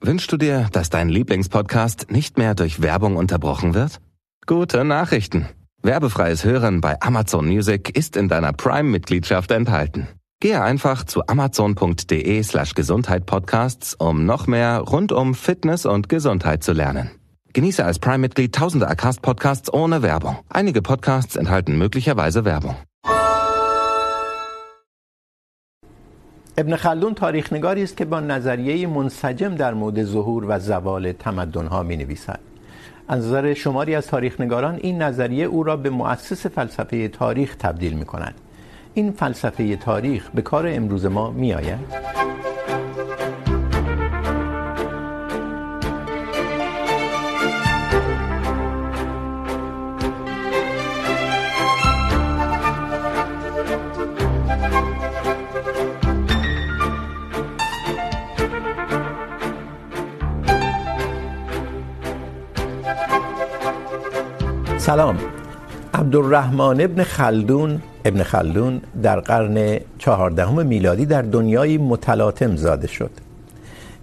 Wünschst du dir, dass dein Lieblingspodcast nicht mehr durch Werbung unterbrochen wird? Gute Nachrichten. Werbefreies Hören bei Amazon Music ist in deiner Prime-Mitgliedschaft enthalten. Gehe einfach zu amazon.de slash Gesundheit-Podcasts, um noch mehr rund um Fitness und Gesundheit zu lernen. Genieße als Prime-Mitglied tausende Acast-Podcasts ohne Werbung. Einige Podcasts enthalten möglicherweise Werbung. ابن خلدون تاریخ نگاری است که با نظریه منسجم در مورد ظهور و زوال تمدن ها می نویسد. از نظر شماری از تاریخ نگاران این نظریه او را به مؤسس فلسفه تاریخ تبدیل می کند. این فلسفه تاریخ به کار امروز ما می آید؟ سلام. عبدالرحمن ابن خلدون ابن خلدون در قرن چهاردهم میلادی در دنیای متلاطم زاده شد.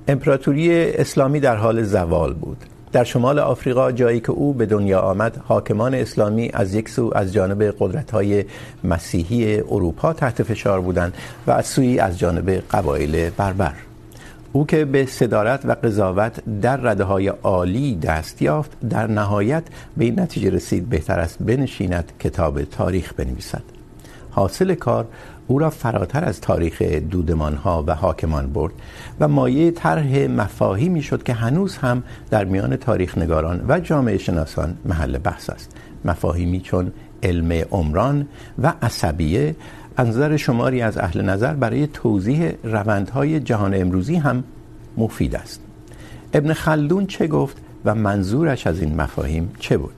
امپراتوری اسلامی در حال زوال بود. در شمال آفریقا، جایی که او به دنیا آمد، حاکمان اسلامی از یک سو از جانب قدرت‌های مسیحی اروپا تحت فشار بودند و از سوی از جانب قبایل بربر. او که به صدارت و قضاوت در رده های عالی دست یافت، در نهایت به این نتیجه رسید بهتر است بنشیند کتاب تاریخ بنویسد. حاصل کار او را فراتر از تاریخ دودمان ها و حاکمان برد و مایه طرح مفاهیمی شد که هنوز هم در میان تاریخ نگاران و جامعه شناسان محل بحث است. مفاهیمی چون علم عمران و عصبیه از نظر شماری از اهل نظر برای توضیح روندهای جهان امروزی هم مفید است. ابن خلدون چه گفت و منظورش از این مفاهیم چه بود؟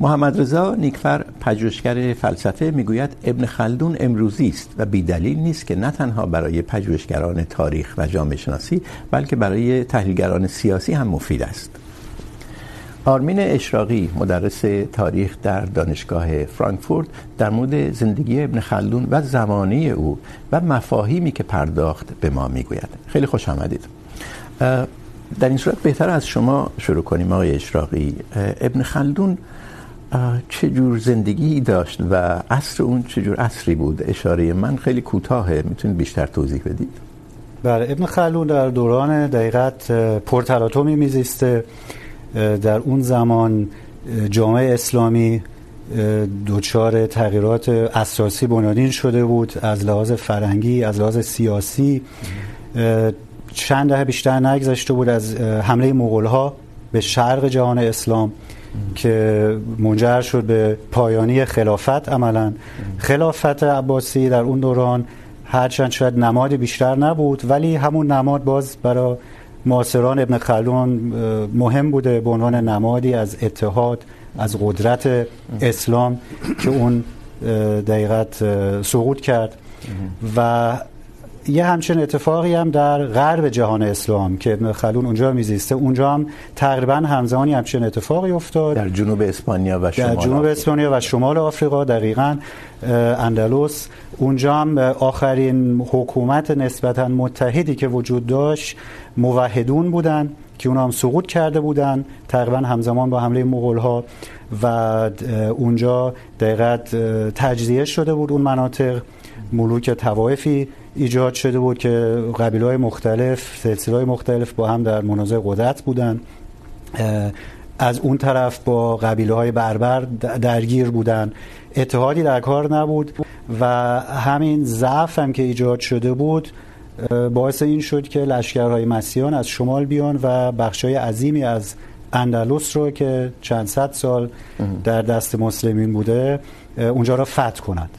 محمد رضا نیکفر پژوهشگر فلسفه میگوید، ابن خلدون امروزی است و بیدلیل نیست که نه تنها برای پژوهشگران تاریخ و جامعه شناسی بلکه برای تحلیلگران سیاسی هم مفید است. آرمین اشراقی مدرس تاریخ در دانشگاه فرانکفورت در مورد زندگی ابن خلدون و زمانه او و مفاهیمی که پرداخت به ما میگوید. خیلی خوش آمدید. در این صورت بهتر از شما شروع کنیم آقای اشراقی. ابن خلدون چه جور زندگی داشت و عصر اون چه جور عصری بود؟ اشاره من خیلی کوتاهه. میتونید بیشتر توضیح بدید؟ بله، ابن خلدون در دوران دقیقت پرتلاطمی میزیسته. در اون زمان جامعه اسلامی دوچار تغییرات اساسی بنیادین شده بود از لحاظ فرهنگی، از لحاظ سیاسی. چند دهه بیشتر نگذشته بود از حمله مغول‌ها به شرق جهان اسلام که منجر شد به پایانی خلافت عملا. خلافت عباسی در اون دوران هرچند شاید نماد بیشتر نبود، ولی همون نماد باز برای معاصران ابن خلدون مهم بوده به عنوان نمادی از اتحاد از قدرت اسلام که اون دقیقت سقوط کرد. و یه همچین اتفاقی هم در غرب جهان اسلام که ابن خلدون اونجا میزیسته. اونجا هم تقریباً همزمانی همچین اتفاقی افتاد. در جنوب اسپانیا و شمال در جنوب اسپانیا و شمال آفریقا دقیقا اندلس. اونجا هم آخرین حکومت نسبتا متحدی که وجود داشت موحدون بودن که اونا هم سقوط کرده بودن، تقریباً همزمان با حمله مغول ها و اونجا دقیقت تجزیه شده بود اون مناطق، ملوک توائفی ایجاد شده بود که قبیله‌های مختلف، سلسله‌های مختلف با هم در منازع قدرت بودن. از اون طرف با قبیله‌های بربر درگیر بودن. اتحادی در کار نبود. و همین ضعف هم که ایجاد شده بود باعث این شد که لشکرهای مسیحیان از شمال بیان و بخشای عظیمی از اندلس رو که چند صد سال در دست مسلمین بوده اونجا را فتح کنند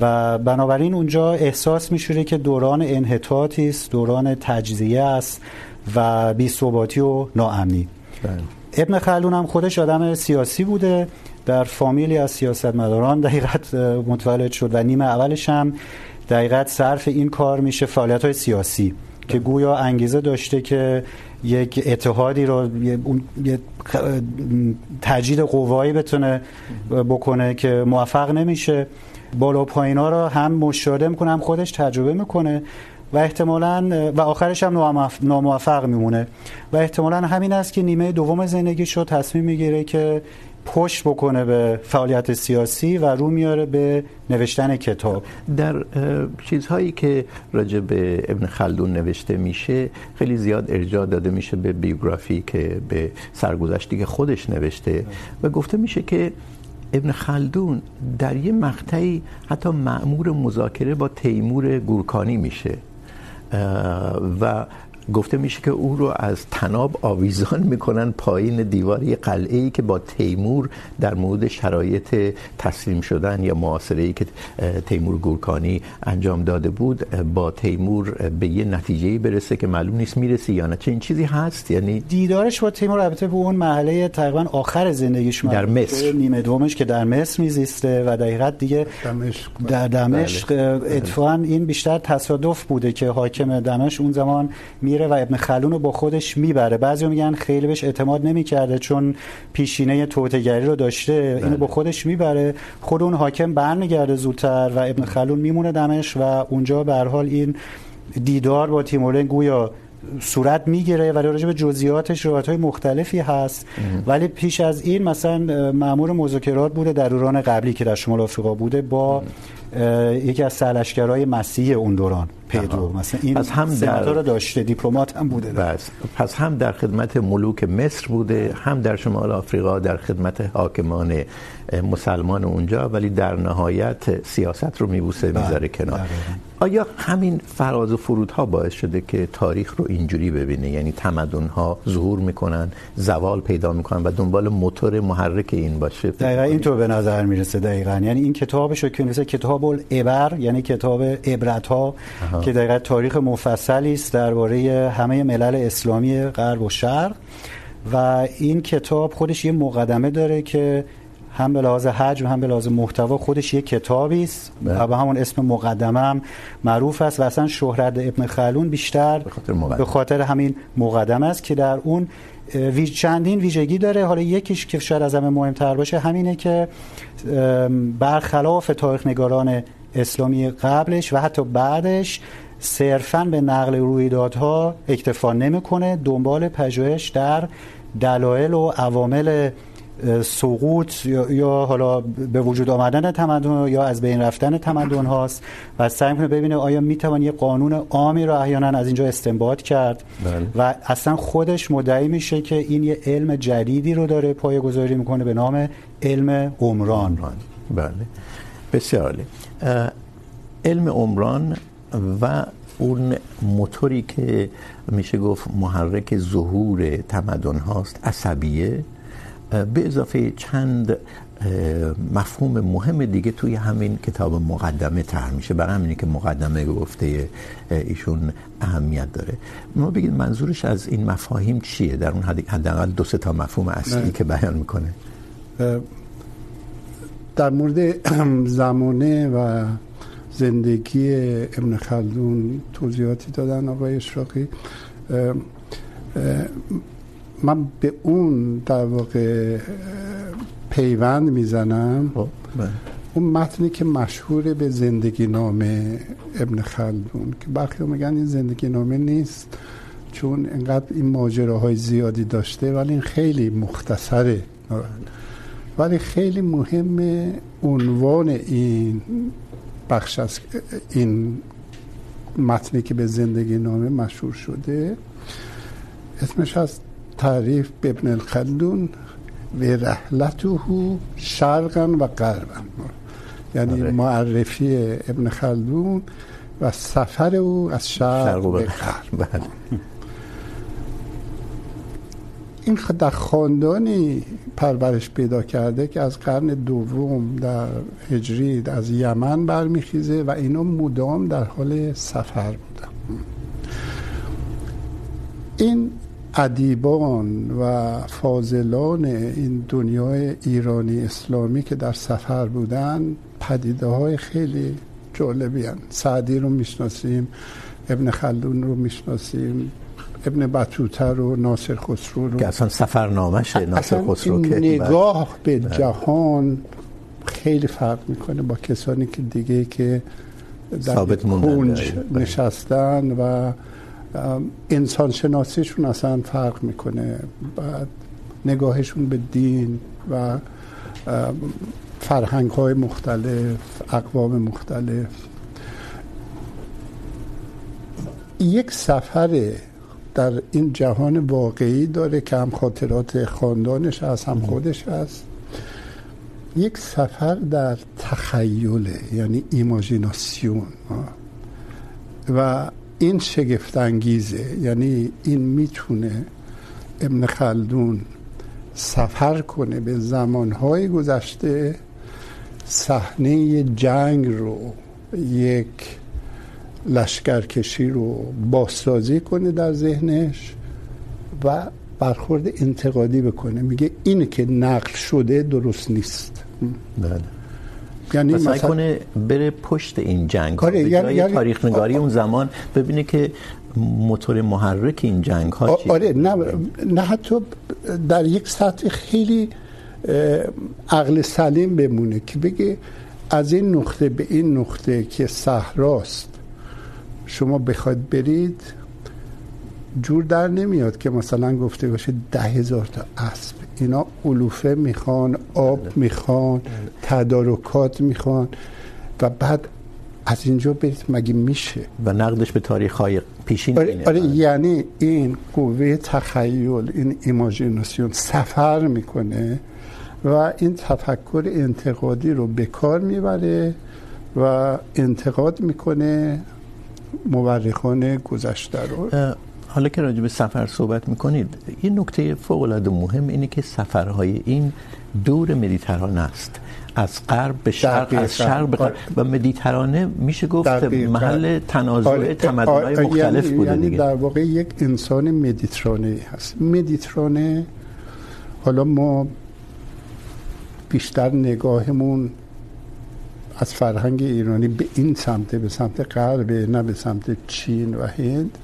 و بنابراین اونجا احساس میشه که دوران انحطاطی است دوران تجزیه است و بی‌ثباتی و ناامنی. ابن خلدون هم خودش آدم سیاسی بوده. در فامیلی از سیاستمداران دقیقت متولد شد و نیمه اولش هم دقیقت صرف این کار میشه فعالیت های سیاسی که گویا انگیزه داشته که یک اتحادی رو، یه تجدید قوایی بتونه بکنه که موفق نمیشه. بالا پایینا رو هم مشاهده میکنه، هم خودش تجربه میکنه و احتمالا و آخرش هم ناموفق میمونه. و احتمالا همین است که نیمه دوم زندگیش رو تصمیم میگیره که پشت بکنه به فعالیت سیاسی و رو میاره به نوشتن کتاب. در چیزهایی که راجع به ابن خلدون نوشته میشه، خیلی زیاد ارجاع داده میشه به بیوگرافی که به سرگذشتی که خودش نوشته. و گفته میشه که ابن خلدون در یه مقطعی حتی مأمور مذاکره با تیمور گورکانی میشه. و گفته میشه که او رو از تناب آویزان میکنن پایین دیوار یه قلعه ای که با تیمور در مورد شرایط تسلیم شدن یا معاصره ای که تیمور گورکانی انجام داده بود با تیمور به یه نتیجه برسه که معلوم نیست میرسه یا نه. چه این چیزی هست؟ یعنی دیدارش با تیمور البته به اون مرحله تقریباً آخر زندگیش در مصر. نیمه دومش که در مصر میزیسته و دقیقاً دیگه دمشق. در دمشق اتفاقا این بیشتر تصادف بوده که حاکم دمشق اون زمان می میره و ابن خلدون رو با خودش میبره. بعضی میگن خیلی بهش اعتماد نمیکرده چون پیشینه توتگری رو داشته. بله. اینو با خودش میبره. خود اون حاکم برمیگرده زودتر و ابن خلدون میمونه دمش و اونجا به حال این دیدار با تیمورلن گویا صورت میگیره ولی راجع به جزئیاتش روایت‌های مختلفی هست. ولی پیش از این مثلا مأمور مذاکرات بوده در دوران قبلی که در شمال آفریقا بوده با یکی از سرلشکرهای مسیحی اون دوران. پیدرو. مثلا این پس هم در رو داشته دیپلمات هم بوده. بس. پس هم در خدمت ملوک مصر بوده هم در شمال آفریقا در خدمت حاکمان مسلمان اونجا ولی در نهایت سیاست رو میبوسه میذاره کنار. آیا همین فراز و فرودها باعث شده که تاریخ رو اینجوری ببینه؟ یعنی تمدن ها ظهور میکنن زوال پیدا میکنن و دنبال موتور محرک این باشه. دقیقا اینطور به نظر میرسه دقیقا. یعنی این کتابش رو که نوشته کتاب العبر یعنی کتاب عبرت ها که دقیقا تاریخ مفصلی است درباره همه ملل اسلامی غرب و شرق. و این کتاب خودش یه مقدمه داره که هم به لحاظ حجم هم به لحاظ محتوا خودش یه کتابی است و همون اسم مقدمه هم معروف است و اصلا شهرت ابن خلدون بیشتر به خاطر, به خاطر همین مقدمه است که در اون ویج چندین ویژگی داره. حالا یکیش که شاید از همه مهمتر باشه همینه که برخلاف تاریخ نگاران اسلامی قبلش و حتی بعدش صرفا به نقل رویدادها اکتفا نمیکنه. دنبال پژوهش در دلایل و عوامل سقوط یا, یا حالا به وجود آمدن تمدن یا از بین رفتن تمدن هاست و سعی میکنه ببینه آیا میتوان یه قانون عامی رو احیانا از اینجا استنباط کرد بله. و اصلا خودش مدعی میشه که این یه علم جدیدی رو داره پایه‌گذاری میکنه به نام علم عمران. بله. بسیار عالی. علم عمران و اون موتوری که میشه گفت محرک ظهور تمدن هاست عصبیه؟ به اضافه چند مفهوم مهم دیگه توی همین کتاب مقدمه طرح میشه. برای همینه که مقدمه گفته ایشون اهمیت داره. ما بگید منظورش از این مفاهیم چیه؟ در اون حداقل دو سه تا مفهوم اصلی که بیان میکنه. در مورد زمانه و زندگی ابن خلدون توضیحاتی دادن آقای اشراقی. من به اون در واقع پیوند میزنم. اون متنی که مشهور به زندگی نامه ابن خلدون که برخی میگن این زندگی نامه نیست چون اینقدر این ماجراهای زیادی داشته ولی این خیلی مختصره. ولی خیلی مهمه عنوان این بخش از این متنی که به زندگی نامه مشهور شده اسمش از تعریف به ابن الخلدون و رحلته شرقا و غربا. یعنی آره. معرفی ابن خلدون و سفر او از شرق به غرب. این در خاندانی پرورش پیدا کرده که از قرن دوم در هجری از یمن برمیخیزه و اینا مدام در حال سفر بودن. این ادیبان و فاضلان این دنیای ایرانی اسلامی که در سفر بودن پدیده های خیلی جالبی هن. سعدی رو میشناسیم ابن خلدون رو میشناسیم ابن بطوطه رو ناصر خسرو رو. که اصلا سفرنامشه ناصر خسرو که نگاه به جهان خیلی فرق میکنه با کسانی که دیگه که ثابت کنج نشستن و انسان شناسیشون اصلا فرق میکنه. بعد نگاهشون به دین و فرهنگ های مختلف، اقوام مختلف. یک سفر در این جهان واقعی داره که هم خاطرات خاندانش هست، هم خودش هست. یک سفر در تخیله یعنی ایماجیناسیون. و این شگفت انگیزه یعنی این میتونه ابن خلدون سفر کنه به زمانهای گذشته، صحنه جنگ رو، یک لشکرکشی رو بازسازی کنه در ذهنش و برخورد انتقادی بکنه. میگه این که نقل شده درست نیست. بله. یعنی مثلا کنه بره پشت این جنگ آره به جای یعنی تاریخ نگاری اون زمان ببینه که موتور محرک این جنگ ها چیه آره نه نه حتی در یک سطح خیلی عقل سلیم بمونه که بگه از این نقطه به این نقطه که صحراست شما بخواید برید جور در نمیاد که مثلا گفته باشه ده هزار تا اسب. اینا علوفه میخوان آب میخوان تدارکات میخوان و بعد از اینجا برید مگه میشه؟ و نقدش به تاریخ های پیشین آره, آره یعنی این قوه تخیل این ایماجیناسیون سفر میکنه و این تفکر انتقادی رو به کار میبره و انتقاد میکنه مورخان گذشته رو. حالا که راجع به سفر صحبت میکنید یه نکته فوق العاده مهم اینه که سفرهای این دور مدیترانه است. از غرب به شرق از شرق به غرب. و مدیترانه میشه گفت محل تنازع تمدن‌های مختلف بوده یعنی دیگه. در واقع یک انسان مدیترانه هست. مدیترانه حالا ما بیشتر نگاهمون از فرهنگ ایرانی به این سمت به سمت غرب نه به سمت چین و هند.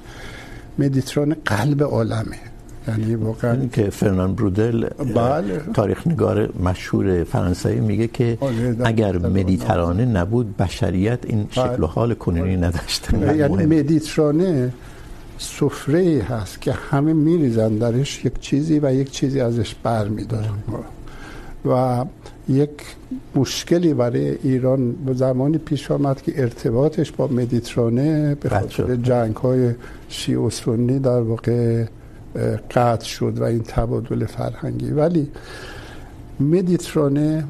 مدیترانه قلب عالمه. یعنی واقعا این که فرنان برودل بله. تاریخ نگار مشهور فرانسوی میگه که اگر مدیترانه نبود بشریت این شکل و حال کنونی نداشت یعنی مدیترانه سفره هست که همه میریزن درش یک چیزی و یک چیزی ازش بر میدارن و یک مشکلی برای ایران زمانی پیش آمد که ارتباطش با مدیترانه به خاطر جنگ های شیعه و سنی در واقع قطع شد و این تبادل فرهنگی. ولی مدیترانه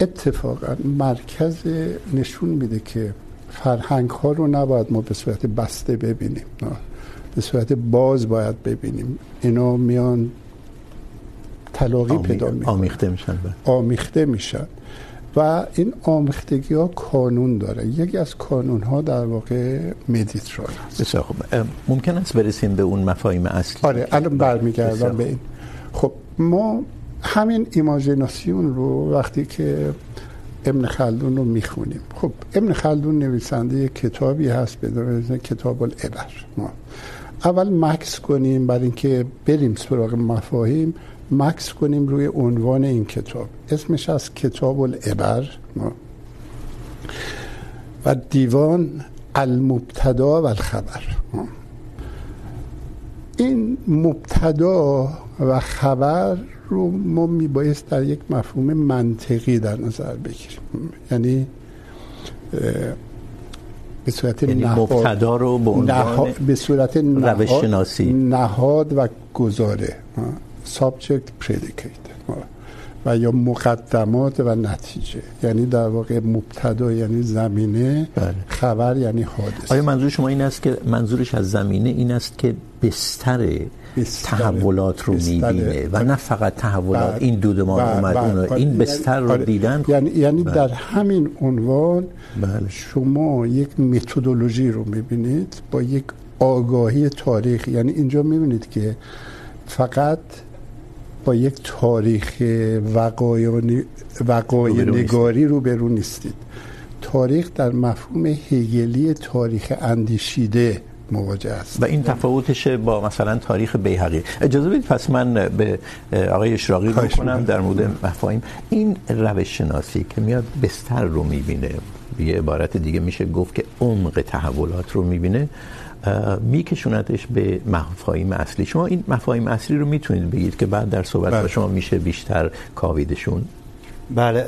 اتفاقا مرکز نشون میده که فرهنگ ها رو نباید ما به صورت بسته ببینیم به صورت باز باید ببینیم. اینا میان تلاقی آمی... پیدا میکنن آمیخته میشن آمیخته میشن. و این آمیختگی ها کانون داره. یکی از کانون ها در واقع مدیتران است. بسیار خوب. ممکن است برسیم به اون مفاهیم اصلی؟ آره الان برمیگردم به این. خب ما همین ایماجیناسیون رو وقتی که ابن خلدون رو میخونیم. خب ابن خلدون نویسنده کتابی هست به نام کتاب العبر ما اول مکس کنیم برای اینکه بریم سراغ مفاهیم. مکس کنیم روی عنوان این کتاب. اسمش از کتاب العبر. و دیوان المبتدا و الخبر. این مبتدا و خبر رو ما میبایست در یک مفهوم منطقی در نظر بگیریم. یعنی به صورت یعنی نهاد مبتدا رو به عنوان به صورت شناسی نهاد و گزاره. Subject predicate و یا مقدمات و نتیجه یعنی در واقع مبتدا یعنی زمینه بله. خبر یعنی حادثه آیا منظور شما این است که منظورش از زمینه این است که بستر تحولات رو میبینه و نه فقط تحولات بله. این دودمان بله. اومد بله. بله. این بستر رو دیدن یعنی, یعنی بله. در همین عنوان بله. شما یک متدولوژی رو میبینید با یک آگاهی تاریخ یعنی اینجا میبینید که فقط با یک تاریخ وقایع نگاری رو برو نیستید. تاریخ در مفهوم هگلی تاریخ اندیشیده مواجه است. و این تفاوتش با مثلا تاریخ بیهقی. اجازه بدید پس من به آقای اشراقی رو کنم در مورد مفاهیم. این روش شناسی که میاد بستر رو میبینه به عبارت دیگه میشه گفت که عمق تحولات رو میبینه میکشوندش به مفاهیم اصلی. شما این مفاهیم اصلی رو میتونید بگید که بعد در صحبت با شما میشه بیشتر کاویدشون؟ بله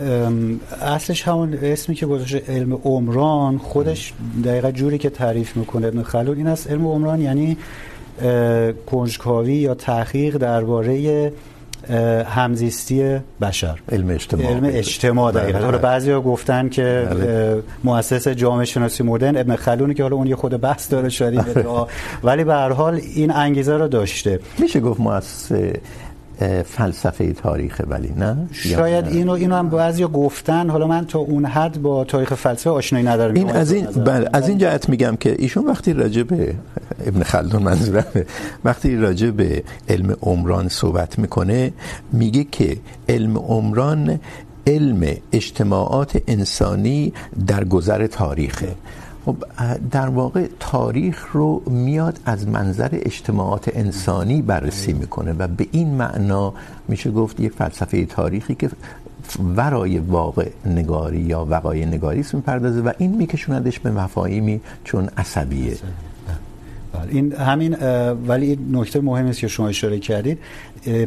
اصلش همون اسمی که گذاشته علم عمران خودش دقیقا جوری که تعریف میکنه ابن خلدون این است علم عمران یعنی کنجکاوی یا تحقیق درباره همزیستی بشر. علم اجتماع. علم اجتماع دقیقا. حالا بعضیا گفتن که مؤسس جامعه شناسی مدرن ابن خلدون که حالا اون یه خود بحث داره شاید ولی به هر حال این انگیزه رو داشته. میشه گفت مؤسس فلسفه تاریخ ولی نه؟ شاید اینو اینو هم بعضیا گفتن حالا من تا اون حد با تاریخ فلسفه آشنایی ندارم. این از این بله از این جهت میگم که ایشون وقتی راجع به ابن خلدون منظورم وقتی راجع به علم عمران صحبت میکنه میگه که علم عمران علم اجتماعات انسانی در گذر تاریخه. خب، در واقع تاریخ رو میاد از منظر اجتماعات انسانی بررسی میکنه و به این معنا میشه گفت یک فلسفه تاریخی که ورای واقع نگاری یا وقایع نگاری است میپردازه و این میکشوندش به مفاهیمی چون عصبیه. این همین ولی نکته مهمی است که شما اشاره کردید.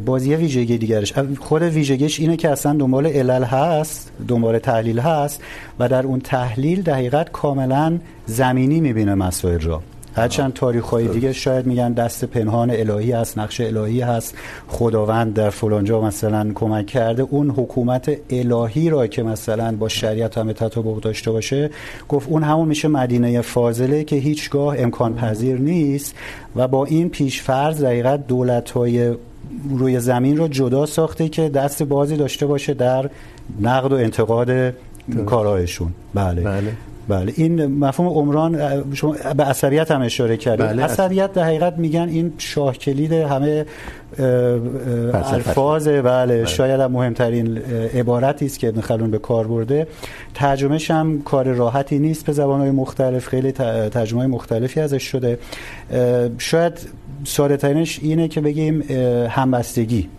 باز یه ویژگی دیگرش. خود ویژگیش اینه که اصلا دنبال علل هست، دنبال تحلیل هست و در اون تحلیل دقیقت کاملا زمینی میبینه مسائل را. هرچند تاریخ‌های دیگه شاید میگن دست پنهان الهی هست، نقش الهی هست، خداوند در فلانجا مثلا کمک کرده. اون حکومت الهی را که مثلا با شریعت هم تطابق داشته باشه، گفت اون همون میشه مدینه فاضله که هیچگاه امکان پذیر نیست و با این پیش فرض دقیقا دولت‌های روی زمین رو جدا ساخته که دست بازی داشته باشه در نقد و انتقاد کارهایشون. بله. بله. بله. این مفهوم عمران شما به عصبیت هم اشاره کردید. بله عصبیت در حقیقت میگن این شاه کلید همه الفاظ بله, بله. شاید هم مهمترین عبارتی است که ابن خلدون به کار برده. ترجمهش هم کار راحتی نیست به زبانهای مختلف. خیلی ترجمه مختلفی ازش شده. شاید ساده ترینش اینه که بگیم همبستگی.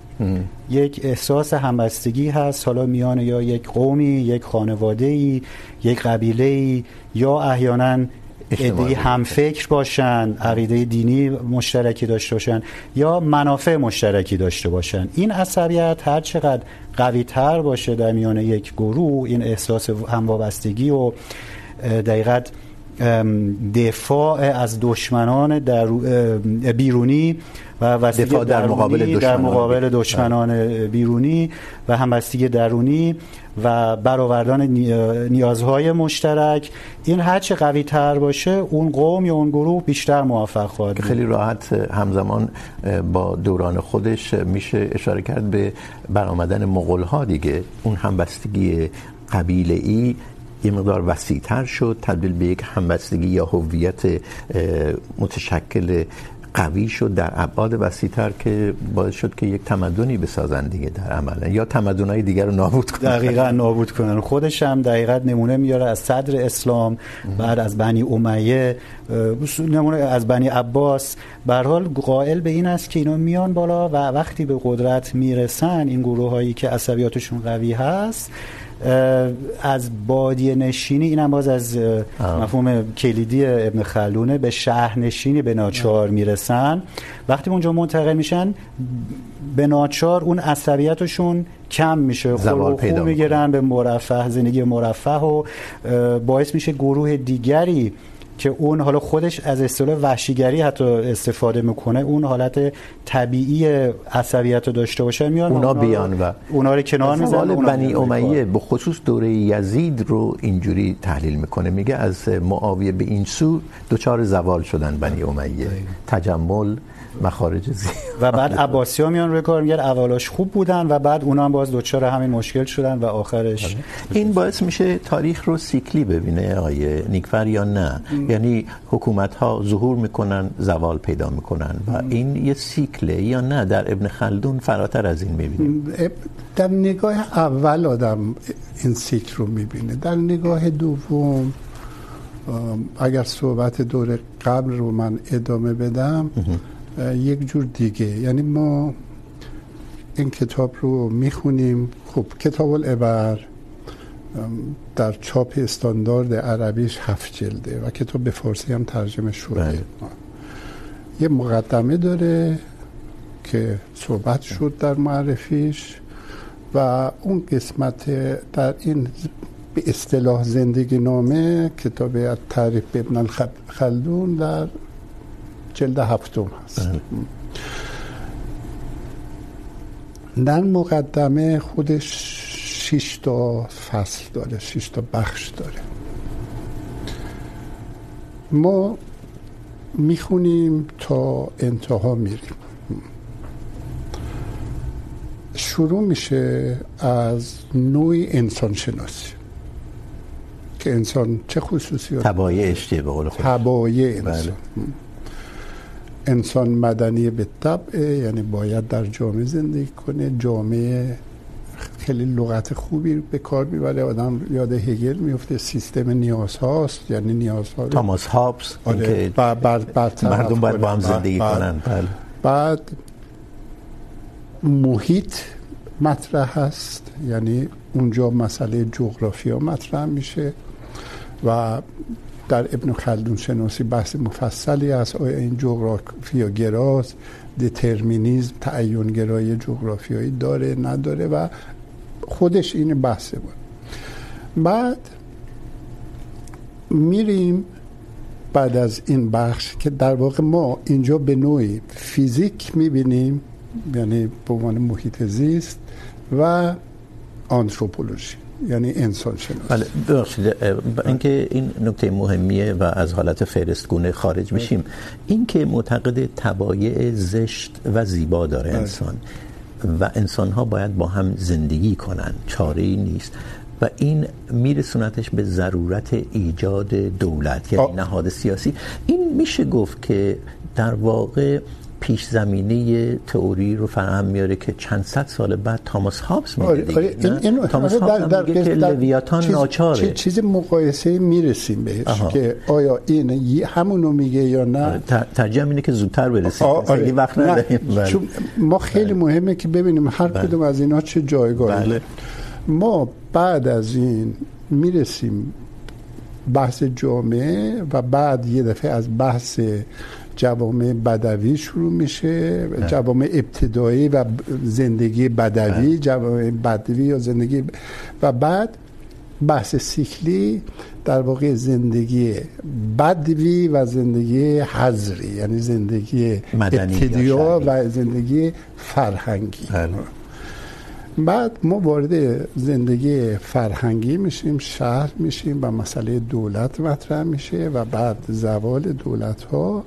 یک احساس همبستگی هست حالا میان یا یک قومی یک خانواده‌ای یک قبیله‌ای یا احیانا ادعی هم فکر باشن عقیده دینی مشترکی داشته باشن یا منافع مشترکی داشته باشن. این عصبیت هر چقدر قوی تر باشه در میان یک گروه این احساس هموابستگی و دقیقت دفاع از دشمنان در بیرونی و دفاع در مقابل دشمنان. در مقابل دشمنان بیرونی و همبستگی درونی و برآوردن نیازهای مشترک. این هر چه قوی تر باشه اون قوم یا اون گروه بیشتر موفق خواهد خیلی راحت همزمان با دوران خودش میشه اشاره کرد به برآمدن مغول ها دیگه. اون همبستگی قبیله ای یه مقدار وسیعتر شد. تبدیل به یک همبستگی یا هویت متشکل قوی شد در ابعاد وسیعتر که باعث شد که یک تمدنی بسازن دیگه در عمل. یا تمدن‌های دیگر رو نابود کنن. دقیقاً نابود کنن. خودش هم دقیقاً نمونه میاره از صدر اسلام، بعد از بنی امیه نمونه از بنی عباس. به هر حال قائل به این است که اینا میان بالا و وقتی به قدرت میرسن، این گروه‌هایی که عصبیاتشون قوی هست از بادیه نشینی اینم باز از مفهوم کلیدی ابن خلدونه به شهر نشینی به ناچار میرسن. وقتی اونجا منتقل میشن به ناچار اون عصبیتشون کم میشه. زوال پیدا میگیرن به مرفه زندگی مرفه و باعث میشه گروه دیگری که اون حالا خودش از اصطلاح وحشیگری حتی استفاده میکنه اون حالت طبیعی عصبیت رو داشته باشه میان اونا, اونا بیان و اونا رو کنار میذارن بنی امیه به خصوص دوره یزید رو اینجوری تحلیل میکنه. میگه از معاویه به این سو دوچار زوال شدن بنی امیه. تجمل مخارج زیاد و بعد عباسی‌ها میان روی کار میگن اولاش خوب بودن و بعد اونا هم باز دوچار همین مشکل شدن و آخرش این باعث میشه تاریخ رو سیکلی ببینه آیه نیکفر یا نه؟ ام. یعنی حکومت ها ظهور میکنن زوال پیدا میکنن و ام. این یه سیکله یا نه؟ در ابن خلدون فراتر از این میبینه در نگاه اول آدم این سیکل رو میبینه. در نگاه دوم اگر صحبت دور قبل رو من ادامه بدم یک جور دیگه. یعنی ما این کتاب رو میخونیم. خب کتاب العبر در چاپ استاندارد عربیش هفت جلده و کتاب به فارسی هم ترجمه شده. بله. یه مقدمه داره که صحبت شد در معرفیش و اون قسمت در این به اصطلاح زندگی نامه کتاب تعریف ابن خلدون در جلد هفتم هست در مقدمه خودش شش تا فصل داره شش تا بخش داره. ما میخونیم تا انتها میریم. شروع میشه از نوع انسان شناسی که انسان چه خصوصیات تبایعش چیه به قول خودش. تبایع انسان. بله. انسان مدنی به طبع یعنی باید در جامعه زندگی کنه. جامعه خیلی لغت خوبی به کار میبره. آدم یاد هگل میفته سیستم نیاز هاست یعنی نیاز ها تاماس هابس آره بر بر بر مردم باید با هم زندگی کنن. بله. بعد محیط مطرح هست. یعنی اونجا مسئله جغرافیا مطرح میشه و در ابن خلدون شناسی بحث مفصلی است. آیا این جغرافیا گراست دترمینیزم تعین گرایی جغرافیایی داره، نداره و خودش این بحثه بود. بعد میریم بعد از این بخش که در واقع ما اینجا به نوعی فیزیک میبینیم یعنی به عنوان محیط زیست و آنتروپولوژی. یعنی انسان شناسی بله ببخشید اینکه این نکته مهمیه و از حالت فهرستگونه خارج میشیم. اینکه معتقد تبایع زشت و زیبا داره انسان و انسان ها باید با هم زندگی کنن چاره ای نیست و این میرسونتش به ضرورت ایجاد دولت یعنی نهاد سیاسی. این میشه گفت که در واقع پیش زمینه تئوری رو فراهم میاره که چند صد سال بعد تاماس هابس میگه دیگه این این تاماس هابس در میگه که لویاتان چیز ناچاره. چیز مقایسه میرسیم بهش آها. که آیا این همونو میگه یا نه؟ ترجیح اینه که زودتر برسیم. خیلی وقت نداریم. چون ما خیلی مهمه که ببینیم هر کدوم از اینا چه جایگاهی. بله. ما بعد از این میرسیم بحث جامعه و بعد یه دفعه از بحث جوامع بدوی شروع میشه جوامع ابتدایی و زندگی بدوی جوامع بدوی یا زندگی و بعد بحث سیکلی در واقع زندگی بدوی و زندگی حضری یعنی زندگی ابتدیا و زندگی فرهنگی. بعد ما وارد زندگی فرهنگی میشیم، شهر میشیم و مسئله دولت مطرح میشه و بعد زوال دولت ها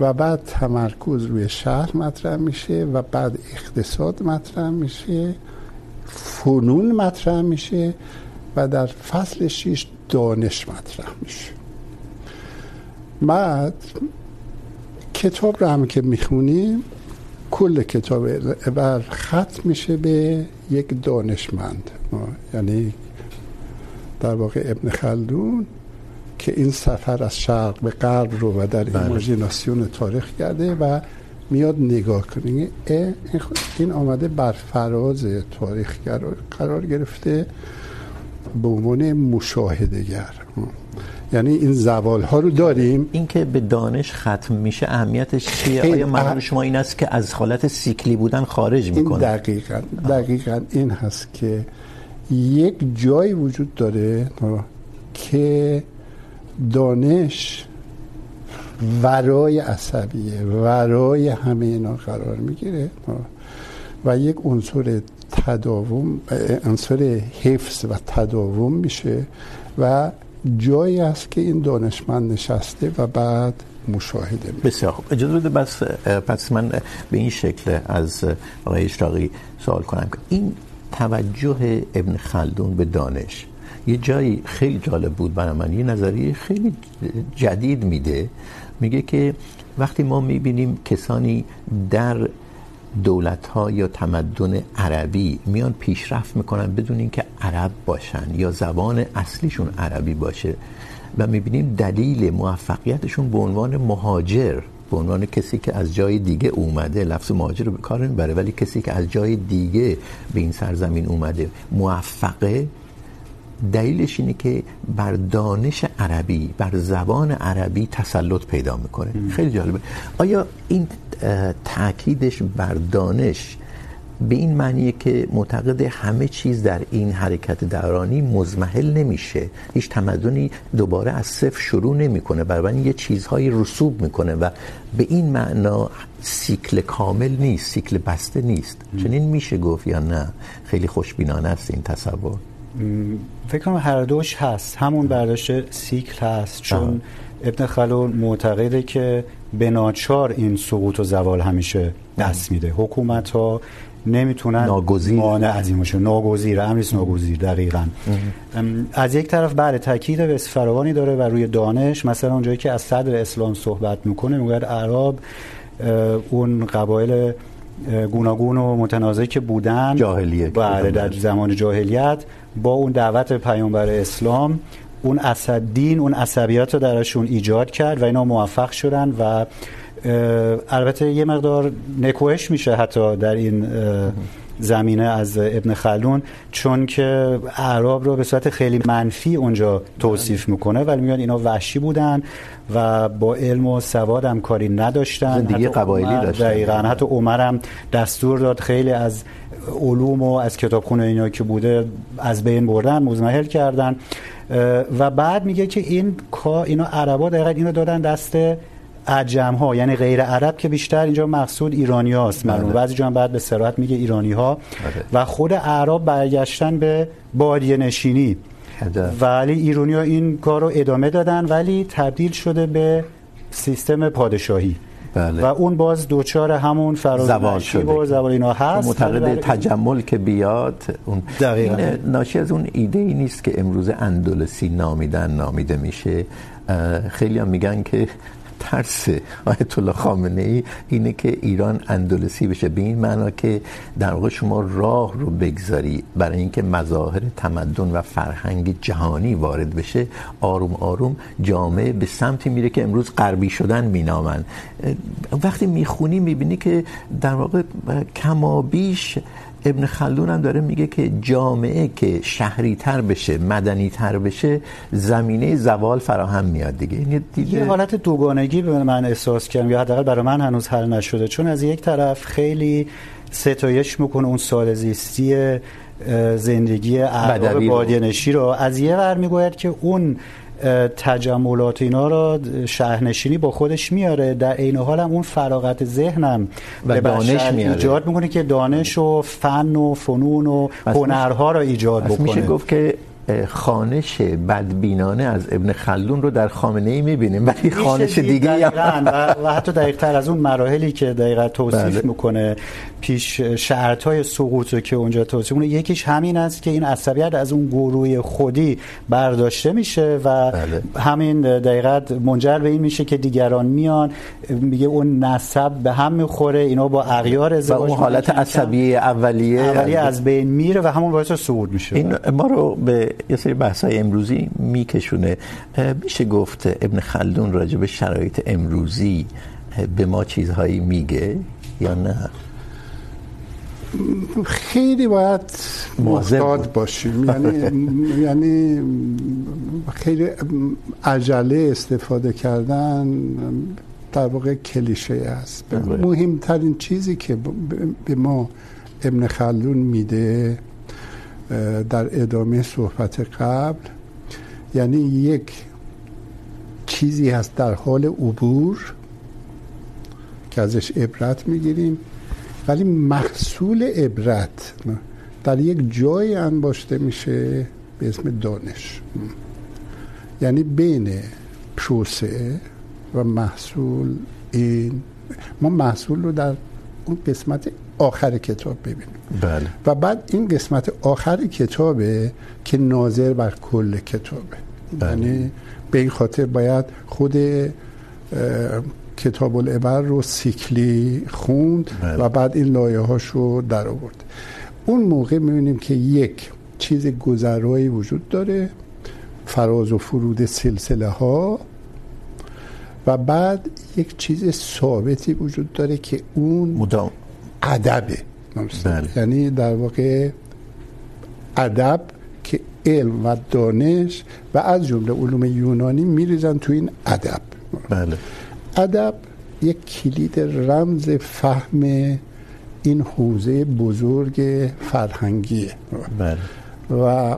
و بعد تمرکز روی شهر مطرح میشه و بعد اقتصاد مطرح میشه، فنون مطرح میشه و در فصل شیش دانش مطرح میشه. بعد کتاب رو هم که میخونیم کل کتاب بر ختم میشه به یک دانشمند. یعنی در واقع ابن خلدون که این سفر از شرق به غرب رو و در ایماجیناسیون تاریخ کرده و میاد نگاه کنه. این آمده بر فراز تاریخ قرار گرفته به عنوان مشاهده گر یعنی این زوال ها رو داریم. این که به دانش ختم میشه اهمیتش چیه؟ آیا منظور شما این است که از حالت سیکلی بودن خارج میکنه؟ این دقیقا دقیقا این هست که یک جایی وجود داره که دانش ورای عصبیه ورای همه اینا قرار میگیره. و یک عنصر تداوم عنصر حفظ و تداوم میشه و جایی است که این دانشمند نشسته و بعد مشاهده میشه بسیار خوب. اجازه بده بس، پس من به این شکل از آقای اشراقی سوال کنم که این توجه ابن خلدون به دانش یه جایی خیلی جالب بود برای من. یه نظریه خیلی جدید میده. میگه که وقتی ما میبینیم کسانی در دولت ها یا تمدن عربی میان پیشرفت میکنن بدون اینکه عرب باشن یا زبان اصلیشون عربی باشه. و میبینیم دلیل موفقیتشون به عنوان مهاجر به عنوان کسی که از جای دیگه اومده لفظ مهاجر رو به کار نمیبره ولی کسی که از جای دیگه به این سرزمین اومده موفقه دلیلش اینه که بر دانش عربی بر زبان عربی تسلط پیدا میکنه. خیلی جالبه. آیا این تاکیدش بر دانش به این معنیه که معتقد همه چیز در این حرکت دورانی مزمحل نمیشه. هیچ تمدنی دوباره از صفر شروع نمیکنه. بنابراین یه چیزهایی رسوب میکنه و به این معنا سیکل کامل نیست سیکل بسته نیست. چنین میشه گفت یا نه؟ خیلی خوشبینانه است این تصور. فکر کنم هر دوش هست. همون برداشت سیکل هست. چون ابن خلدون معتقده که به ناچار این سقوط و زوال همیشه دست میده. حکومت ها نمیتونن ناگزیر. مانع از این باشه. ناگزیر امریس ناگزیر دقیقاً. از یک طرف بله تاکید به فراوانی داره و روی دانش مثلا اونجایی که از صدر اسلام صحبت میکنه میگه عرب اون قبایل گوناگون و متنازعی که بودن جاهلیه بله در زمان جاهلیت با اون دعوت پیامبر اسلام اون عصب دین اون عصبیت رو درشون ایجاد کرد و اینا موفق شدن و البته یه مقدار نکوهش میشه حتی در این زمینه از ابن خلدون چون که اعراب رو به صورت خیلی منفی اونجا توصیف میکنه ولی میگن اینا وحشی بودن و با علم و سواد هم کاری نداشتن. زندگی قبایلی داشتن. دقیقاً. حتی عمر هم دستور داد خیلی از علوم و از کتابخونه اینا که بوده از بین بردن مزمحل کردن. و بعد میگه که این اینا عربا دقیقاً اینو دادن دست عجم ها یعنی غیر عرب که بیشتر اینجا مقصود ایرانی هاست معلوم بعضی جا بعد به صراحت میگه ایرانی ها و خود عرب برگشتن به بادیه نشینی. ولی ایرانی ها این کار رو ادامه دادن ولی تبدیل شده به سیستم پادشاهی. بله. و اون باز دوچار همون فراز زوال شده و زوال اینا هست معتقد تجمل که بیاد اون دقیقا. ناشی از اون ایده ای نیست که امروز اندلسی نامیدن نامیده میشه خیلی هم میگن که ترس آیت الله خامنه ای اینه که ایران اندلسی بشه. به این معنا که در واقع شما راه رو بگذاری. برای اینکه مظاهر تمدن و فرهنگ جهانی وارد بشه، آروم آروم جامعه به سمتی میره که امروز غربی شدن مینامن. وقتی میخونی میبینی که در واقع کمابیش ابن خلدون هم داره میگه که جامعه که شهری تر بشه مدنی تر بشه زمینه زوال فراهم میاد دیگه. یعنی دیگه یه حالت دوگانگی به من احساس کردم. یا حداقل برای من هنوز حل نشده. چون از یک طرف خیلی ستایش میکنه اون سال زیستی زندگی اعراب بادیه نشی رو. از یه ور میگوید که اون تجملات اینا رو شهرنشینی با خودش میاره. در عین حال هم اون فراغت ذهنم و دانش میاره. ایجاد میکنه که دانش و فن و فنون و هنرها رو ایجاد بکنه میشه گفت که خانش بدبینانه از ابن خلدون رو در خامنه ای میبینیم ولی خانش دیگه هم و, حتی دقیق تر از اون مراحلی که دقیقا توصیف بله. میکنه پیش شرط های سقوط رو که اونجا توصیف میکنه یکیش همین است که این عصبیت از اون گروه خودی برداشته میشه و بله. همین دقیقت منجر به این میشه که دیگران میان میگه اون نسب به هم میخوره اینا با اغیار ازدواج و اون حالت عصبیه اولیه اولیه از بین میره و همون باعث سقوط میشه این ما رو به یه سری بحث‌های امروزی میکشونه. میشه گفت ابن خلدون راجع به شرایط امروزی به ما چیزهایی میگه یا نه؟ خیلی باید محتاط باشیم. یعنی یعنی خیلی عجله استفاده کردن در واقع کلیشه است. مهمترین چیزی که به ما ابن خلدون میده در ادامه صحبت قبل یعنی یک چیزی هست در حال عبور که ازش عبرت میگیریم، ولی محصول عبرت در یک جای انباشته میشه به اسم دانش. یعنی بین پروسه و محصول این، ما محصول رو در اون قسمت آخر کتاب ببینیم بله. و بعد این قسمت آخر کتابه که ناظر بر کل کتابه بله. یعنی به این خاطر باید خود کتاب العبر رو سیکلی خوند بله. و بعد این لایه هاش رو در آورد اون موقع میبینیم که یک چیز گذرایی وجود داره فراز و فرود سلسله ها و بعد یک چیز ثابتی وجود داره که اون مدام ادبه بله. یعنی در واقع ادب که علم و دانش و از جمله علوم یونانی میریزن تو این ادب. بله. ادب یک کلید رمز فهم این حوزه بزرگ فرهنگیه. بله. و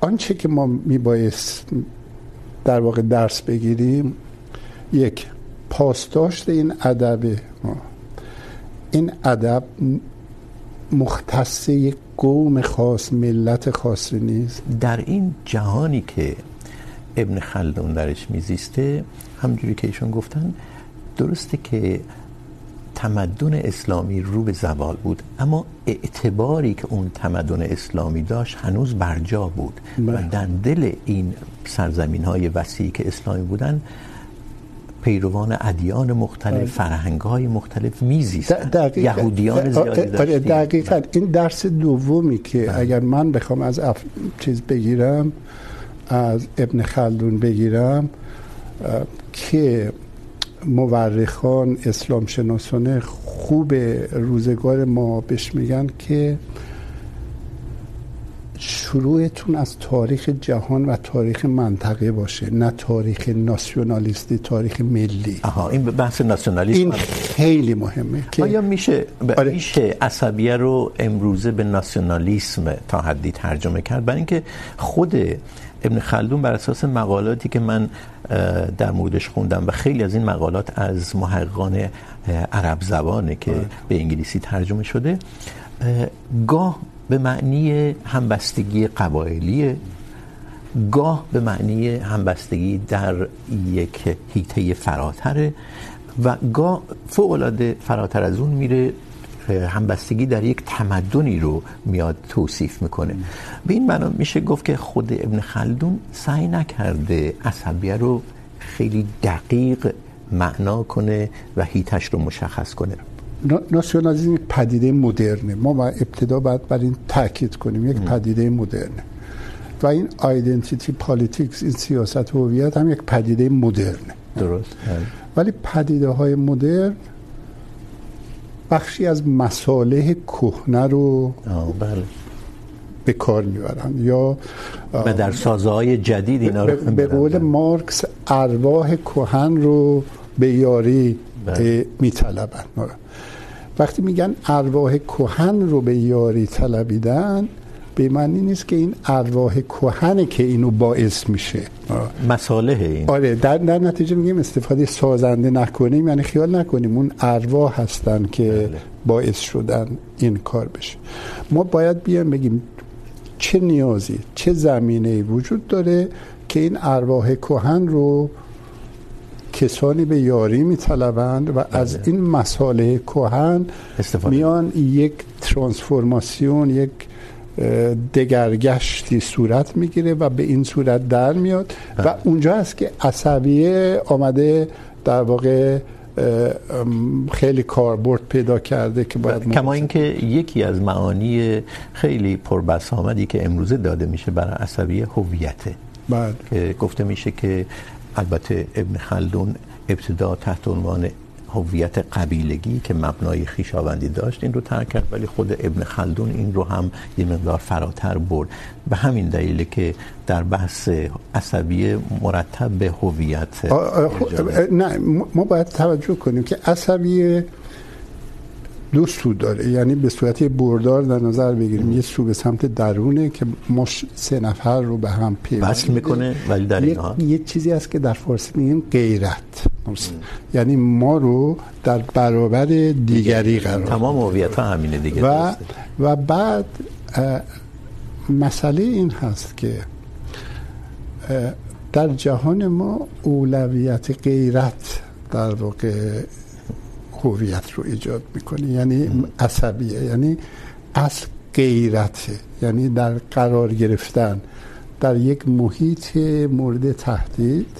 آنچه که ما میبایست در واقع درس بگیریم یک پاسداشت این ادب این ادب مختص یک قوم خاص ملت خاصی نیست. در این جهانی که ابن خلدون درش میزیسته همجوری که ایشون گفتن درسته که تمدن اسلامی رو به زوال بود اما اعتباری که اون تمدن اسلامی داشت هنوز برجا بود. بله. و در دل این سرزمین های وسیعی که اسلامی بودن پیروان ادیان مختلف بله. فرهنگ های مختلف میزیستن دقیقاً. یهودیان زیادی داشتیم دقیقا این درس دومی که بله. اگر من بخوام از اف... چیز بگیرم از ابن خلدون بگیرم که مورخان اسلام شناسان خوب روزگار ما بهش میگن که شروعتون از تاریخ جهان و تاریخ منطقه باشه نه تاریخ ناسیونالیستی تاریخ ملی. آها این بحث ناسیونالیسم. این خیلی مهمه که آیا میشه ب... آره. میشه عصبیه رو امروزه به ناسیونالیسم تا حدی ترجمه کرد؟ برای اینکه خود ابن خلدون بر اساس مقالاتی که من در موردش خوندم و خیلی از این مقالات از محققان عرب زبانه که به انگلیسی ترجمه شده گاه به معنی همبستگی قبایلیه گاه به معنی همبستگی در یک حیطه فراتره و گاه فوق‌العاده فراتر از اون میره، همبستگی در یک تمدنی رو میاد توصیف میکنه. به این معنا میشه گفت که خود ابن خلدون سعی نکرده عصبیه رو خیلی دقیق معنا کنه و هیتش رو مشخص کنه. ناسیونالیسم یک پدیده مدرنه. ما با ابتدا باید بر این تاکید کنیم. یک پدیده مدرنه. و این آیدنتیتی پالیتیکس این سیاست هویت هم یک پدیده مدرنه. درست. ولی پدیده های مدرن بخشی از مصالح کهنه رو بله. به کار میبرن یا و در سازهای جدید اینا رو به قول مارکس ارواح کهن رو به یاری میطلبن وقتی میگن ارواح کهن رو به یاری طلبیدن به معنی نیست که این ارواح کهنه که اینو باعث میشه. مصالح این. آره در, در نتیجه میگیم استفاده سازنده نکنیم یعنی خیال نکنیم. اون ارواح هستن که بله. باعث شدن این کار بشه. ما باید بیایم بگیم چه نیازی چه زمینه‌ای وجود داره که این ارواح کهن رو کسانی به یاری میطلبند و از این مصالح کهن میان یک ترانسفورماسیون یک دگرگشتی صورت میگیره و به این صورت در میاد و اونجا است که عصبیه آمده در واقع خیلی کاربرد پیدا کرده که باید کما اینکه یکی از معانی خیلی پربسامدی که امروزه داده میشه برای عصبیه هویته بعد که گفته میشه که البته ابن خلدون ابتدا تحت عنوان هویت قبیلگی که مبنای خویشاوندی داشت این رو ترک کرد ولی خود ابن خلدون این رو هم یه مقدار فراتر برد. به همین دلیل که در بحث عصبیه مرتب به هویت نه ما باید توجه کنیم که عصبیه دو سو داره. یعنی به صورت بردار در نظر بگیریم. یه سو به سمت درونه که ما سه نفر رو به هم پیوند وصل میکنه ولی در این حال. یه چیزی هست که در فارسی میگیم غیرت. یعنی ما رو در برابر دیگری قرار تمام هویت ها همینه دیگه و و بعد مسئله این هست که در جهان ما اولویت غیرت در واقع هویت رو ایجاد میکنه یعنی عصبیه. یعنی اصل غیرته یعنی در قرار گرفتن. در یک محیط مورد تهدید،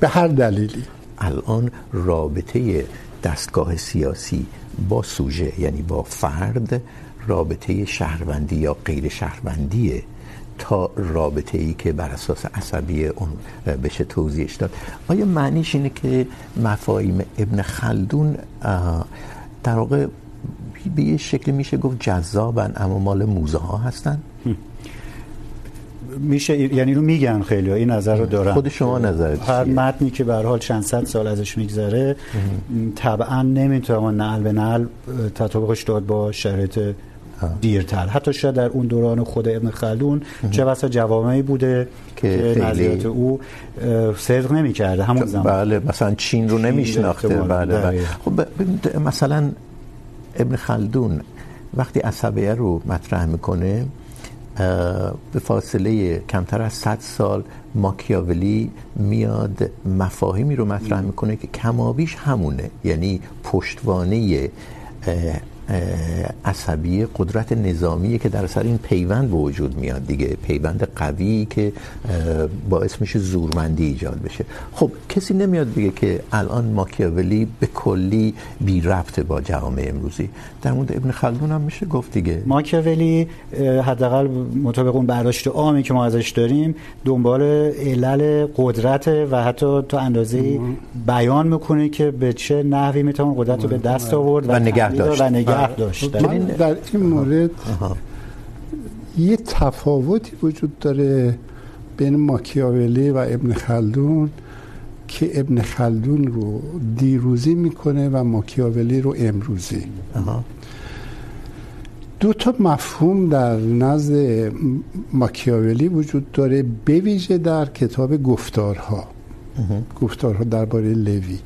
به هر دلیلی. الان رابطه دستگاه سیاسی با سوژه یعنی با فرد، رابطه شهروندی یا غیر شهروندیه تا رابطه ای که بر اساس عصبی اون بشه توضیحش داد. آیا معنیش اینه که مفاهیم ابن خلدون در واقع به یه شکل میشه گفت جذابن اما مال موزه ها هستن میشه یعنی رو میگن خیلی این نظر رو دارن. خود شما نظرت هر متنی که به هر حال چند صد سال ازش میگذره طبعا نمیتونه نعل به نعل تطابقش داد با شرایط دیرتر. حتی شاید در اون دوران خود ابن خلدون چه بسا جوامعی بوده که نظریات او صدق نمیکرده. همون زمان. بله مثلا چین رو نمیشناخته. بله بله. خب مثلا ابن خلدون وقتی عصبیه رو مطرح میکنه به فاصله کمتر از 100 سال ماکیاولی میاد مفاهیمی رو مطرح میکنه که کمابیش همونه. یعنی پشتوانه عصبی قدرت نظامی که در اثر این پیوند به وجود میاد دیگه. پیوند قوی که باعث میشه زورمندی ایجاد بشه. خب کسی نمیاد بگه که الان ماکیاولی به کلی بی ربطه با جامعه امروزی. در مورد ابن خلدون هم میشه گفت دیگه. ماکیاولی حداقل مطابق اون برداشت عامی که ما ازش داریم دنبال علل قدرت و حتی تو اندازه بیان میکنه که به چه نحوی میتونه قدرت رو به دست آورد و نگه داشت و نگه نگه داشت من در این مورد یه تفاوتی وجود داره بین ماکیاولی و ابن خلدون که ابن خلدون رو دیروزی میکنه و ماکیاولی رو امروزی. دو تا مفهوم در نزد ماکیاولی وجود داره بویژه در کتاب گفتارها. گفتارها درباره لوی.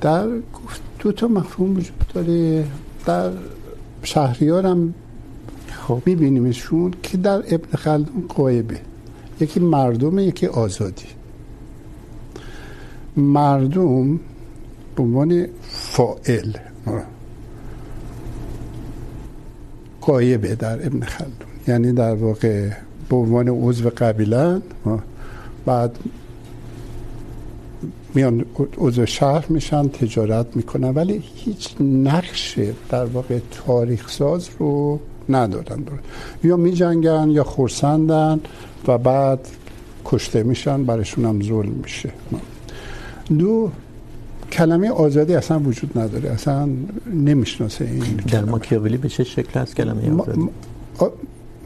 در دو تا مفهوم وجود داره. در شهریار هم خب. میبینیمشون که در ابن خلدون قایبه یکی مردم یکی آزادی. مردم به عنوان فائل قایبه در ابن خلدون. یعنی در واقع به عنوان عضو قبیلن. بعد میان عضو شهر میشن تجارت میکنن ولی هیچ نقش در واقع تاریخ ساز رو ندارن. یا میجنگن یا خورسندن و بعد کشته میشن برشون هم ظلم میشه. دو کلمه آزادی اصلا وجود نداره. اصلا نمیشناسه این در ماکیاولی به چه شکل هست کلمه آزادی؟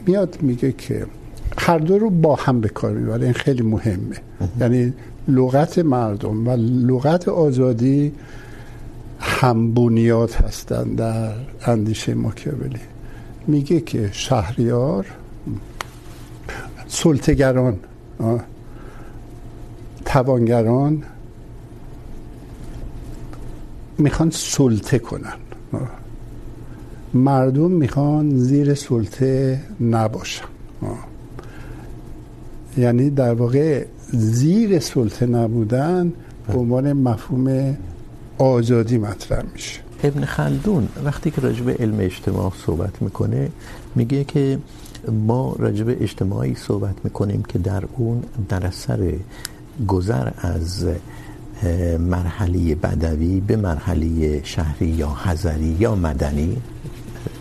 میاد میگه که هر دو رو با هم به کار میبره. این خیلی مهمه. یعنی لغت مردم و لغت آزادی هم بنیاد هستند در اندیشه ماکیاولی میگه که شهریار سلطگران توانگران میخوان سلطه کنن. مردم میخوان زیر سلطه نباشن. یعنی در واقع زیر سلطه نبودن به عنوان مفهوم آزادی مطرح میشه. ابن خلدون وقتی که راجع به علم اجتماع صحبت میکنه میگه که ما راجع به اجتماعی صحبت میکنیم که در اون در اثر گذر از مرحله بدوی به مرحله شهری یا حضری یا مدنی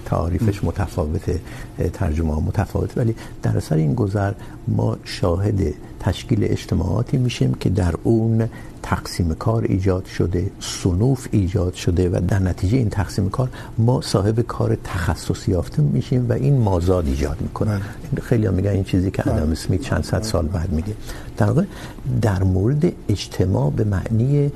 تعریفش متفاوته ترجمه ها متفاوته ولی در اثر این گذر ما شاهد تشکیل اجتماعاتی میشیم که در اون تقسیم کار ایجاد شده صنوف ایجاد شده و در نتیجه این تقسیم کار ما صاحب کار تخصص یافته میشیم و این مازاد ایجاد میکنه. خیلی هم میگن این چیزی که آدم اسمیت چند صد سال بعد میگه. در واقع در مورد اجتماع به معنی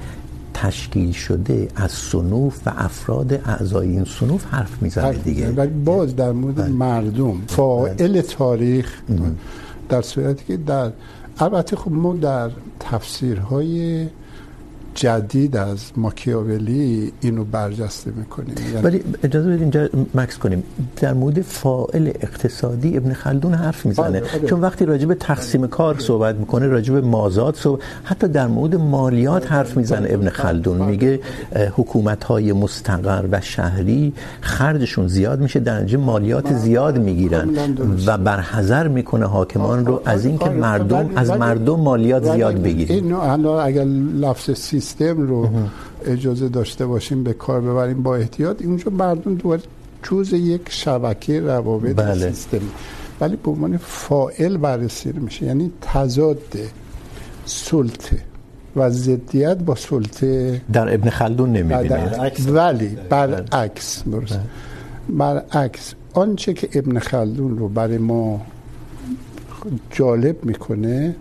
تشکیل شده از صنوف و افراد اعضای این صنوف حرف میزنه دیگه. ولی باز در مورد مردم فاعل تاریخ در صورتی که در البته خب ما در تفسیرهای جدید از ماکیاولی اینو برجسته میکنیم. یعنی ولی اجازه بدید اینجا مکس کنیم. در مورد فاعل اقتصادی ابن خلدون حرف میزنه. آره، آره. چون وقتی راجع به تقسیم کار. صحبت میکنه راجع به مازاد صحبت حتی در مورد مالیات حرف میزنه ابن خلدون. میگه حکومت های مستقر و شهری خرجشون زیاد میشه در نتیجه مالیات زیاد میگیرن. و برحذر میکنه حاکمان رو از اینکه مردم از مردم مالیات زیاد بگیرن. اینو اگر لفظ سیستم رو اجازه داشته باشیم به کار ببریم با احتیاط. اینجا مردم دوباره جز یک شبکه روابط بله. سیستم ولی به عنوان فائل بررسی میشه. یعنی تضاد سلطه و ضدیت با سلطه در ابن خلدون نمیبینید ولی برعکس برعکس. آنچه که ابن خلدون رو برای ما جالب میکنه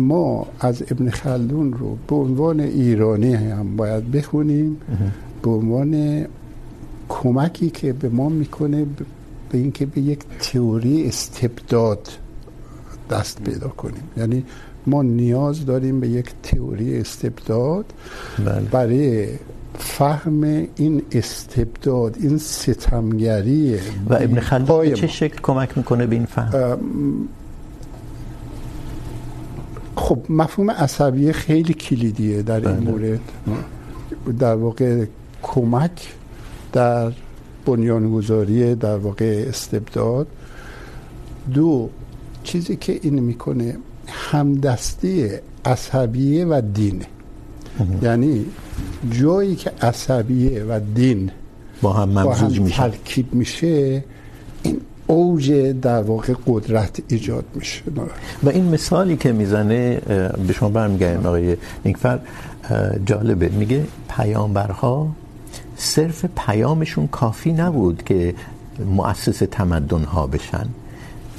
ما از ابن خلدون رو به عنوان ایرانی هم باید بخونیم. به عنوان کمکی که به ما میکنه به اینکه به یک تئوری استبداد دست پیدا کنیم. یعنی ما نیاز داریم به یک تئوری استبداد. بله. برای فهم این استبداد این ستمگری و ابن خلدون چه شکل کمک میکنه به این فهم؟ خب مفهوم عصبیه خیلی کلیدیه در این مورد. در واقع کمک در بنیانگذاری در واقع استبداد. دو چیزی که این میکنه همدستی عصبیه و دینه یعنی جایی که عصبیه و دین با هم ممزوج میشه. ترکیب میشه این اوج در واقع قدرت ایجاد میشه. و این مثالی که میزنه به شما برمیگردیم آقای نیکفر جالبه. میگه پیامبرها صرف پیامشون کافی نبود که مؤسس تمدن ها بشن.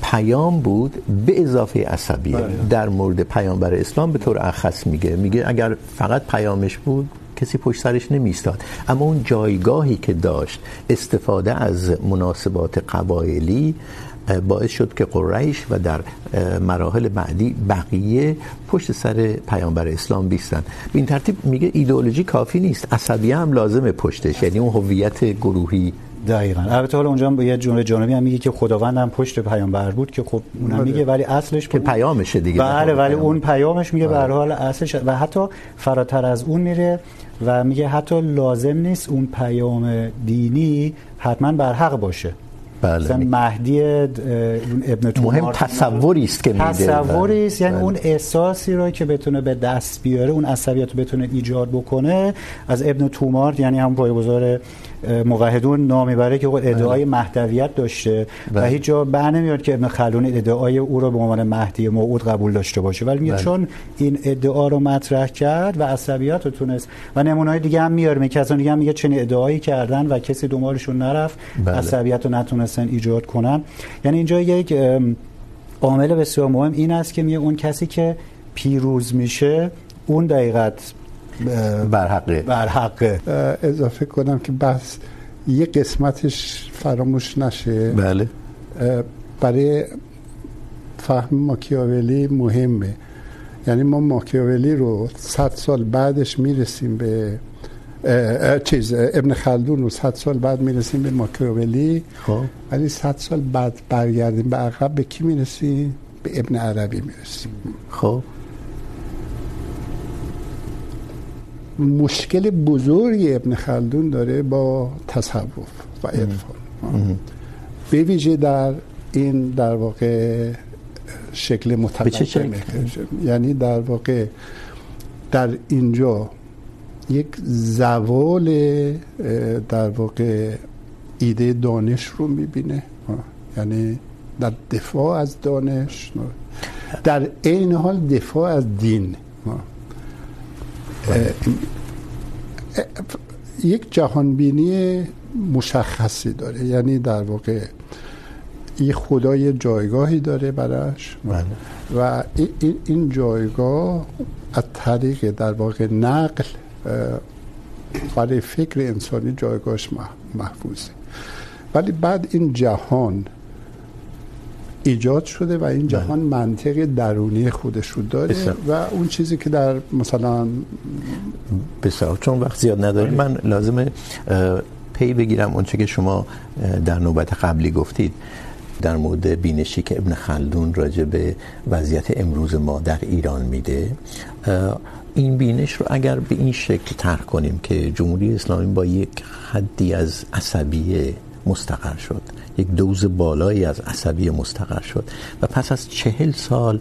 پیام بود به اضافه عصبیه در مورد پیامبر اسلام به طور اخص میگه. میگه اگر فقط پیامش بود کسی پشت سرش نمیستاد اما اون جایگاهی که داشت استفاده از مناسبات قبایلی باعث شد که قریش و در مراحل بعدی بقیه پشت سر پیامبر اسلام بیستن. به این ترتیب میگه ایدئولوژی کافی نیست. عصبیه هم لازمه پشتش. یعنی اون هویت گروهی دقیقاً. البته حالا اونجا با یه جمله جانبی هم میگه که خداوند هم پشت پیامبر بود که خب اونم میگه ولی اصلش که پیامشه دیگه بله ولی اون پیامش میگه به هر حال اصلش و حتی فراتر از اون میره و میگه حتی لازم نیست اون پیام دینی حتما بر حق باشه. بله. مثلا مهدی ابن تومار مهم تصوری است که میده تصوری است. یعنی اون احساسی رو که بتونه به دست بیاره اون عصبیت رو بتونه ایجاد بکنه از ابن تومار یعنی هم پایه‌گذار موحدون نامی بره که خود ادعای مهدویت داشته و هیچ جا بر نمیاد که ابن خلدون ادعای او رو به عنوان مهدی موعود قبول داشته باشه. ولی میگه چون این ادعا رو مطرح کرد و عصبیت رو تونست و نمونه‌های دیگه هم میاره. میگه کسان دیگه هم میگه چنین ادعایی کردن و کسی دنبالشون نرفت. عصبیت رو نتونستن ایجاد کنن. یعنی اینجا یک عامل بسیار مهم این است که میگه اون کسی که پیروز میشه اون دقیقت بر حقه بر حقه اضافه کنم که بس یه قسمتش فراموش نشه. بله. برای فهم ماکیاولی مهمه. یعنی ما ماکیاولی رو صد سال بعدش میرسیم به چیز ابن خلدون رو صد سال بعد میرسیم به ماکیاولی. خب. ولی صد سال بعد برگردیم به عقب به کی میرسیم؟ به ابن عربی میرسیم. خب. مشکل بزرگی ابن خلدون داره با تصوف و عرفان. به ویژه در این در واقع شکل متقدم یعنی در واقع در اینجا یک زوال در واقع ایده دانش رو میبینه. یعنی در دفاع از دانش در این حال دفاع از دین. یک جهانبینی مشخصی داره. یعنی در واقع یه خدای جایگاهی داره براش. و این جایگاه از طریق در واقع نقل برای فکر انسانی جایگاهش محفوظه. ولی بعد این جهان ایجاد شده و این جهان منطق درونی خودش رو داره بسیار. و اون چیزی که در مثلا بسیار. چون وقت زیاد نداریم من لازمه پی بگیرم اون چیزی که شما در نوبت قبلی گفتید. در مورد بینشی که ابن خلدون راجع به وضعیت امروز ما در ایران میده این بینش رو اگر به این شکل طرح کنیم که جمهوری اسلامی با یک حدی از عصبیه مستقر شد. یک دوز بالایی از عصبی مستقر شد. و پس از چهل سال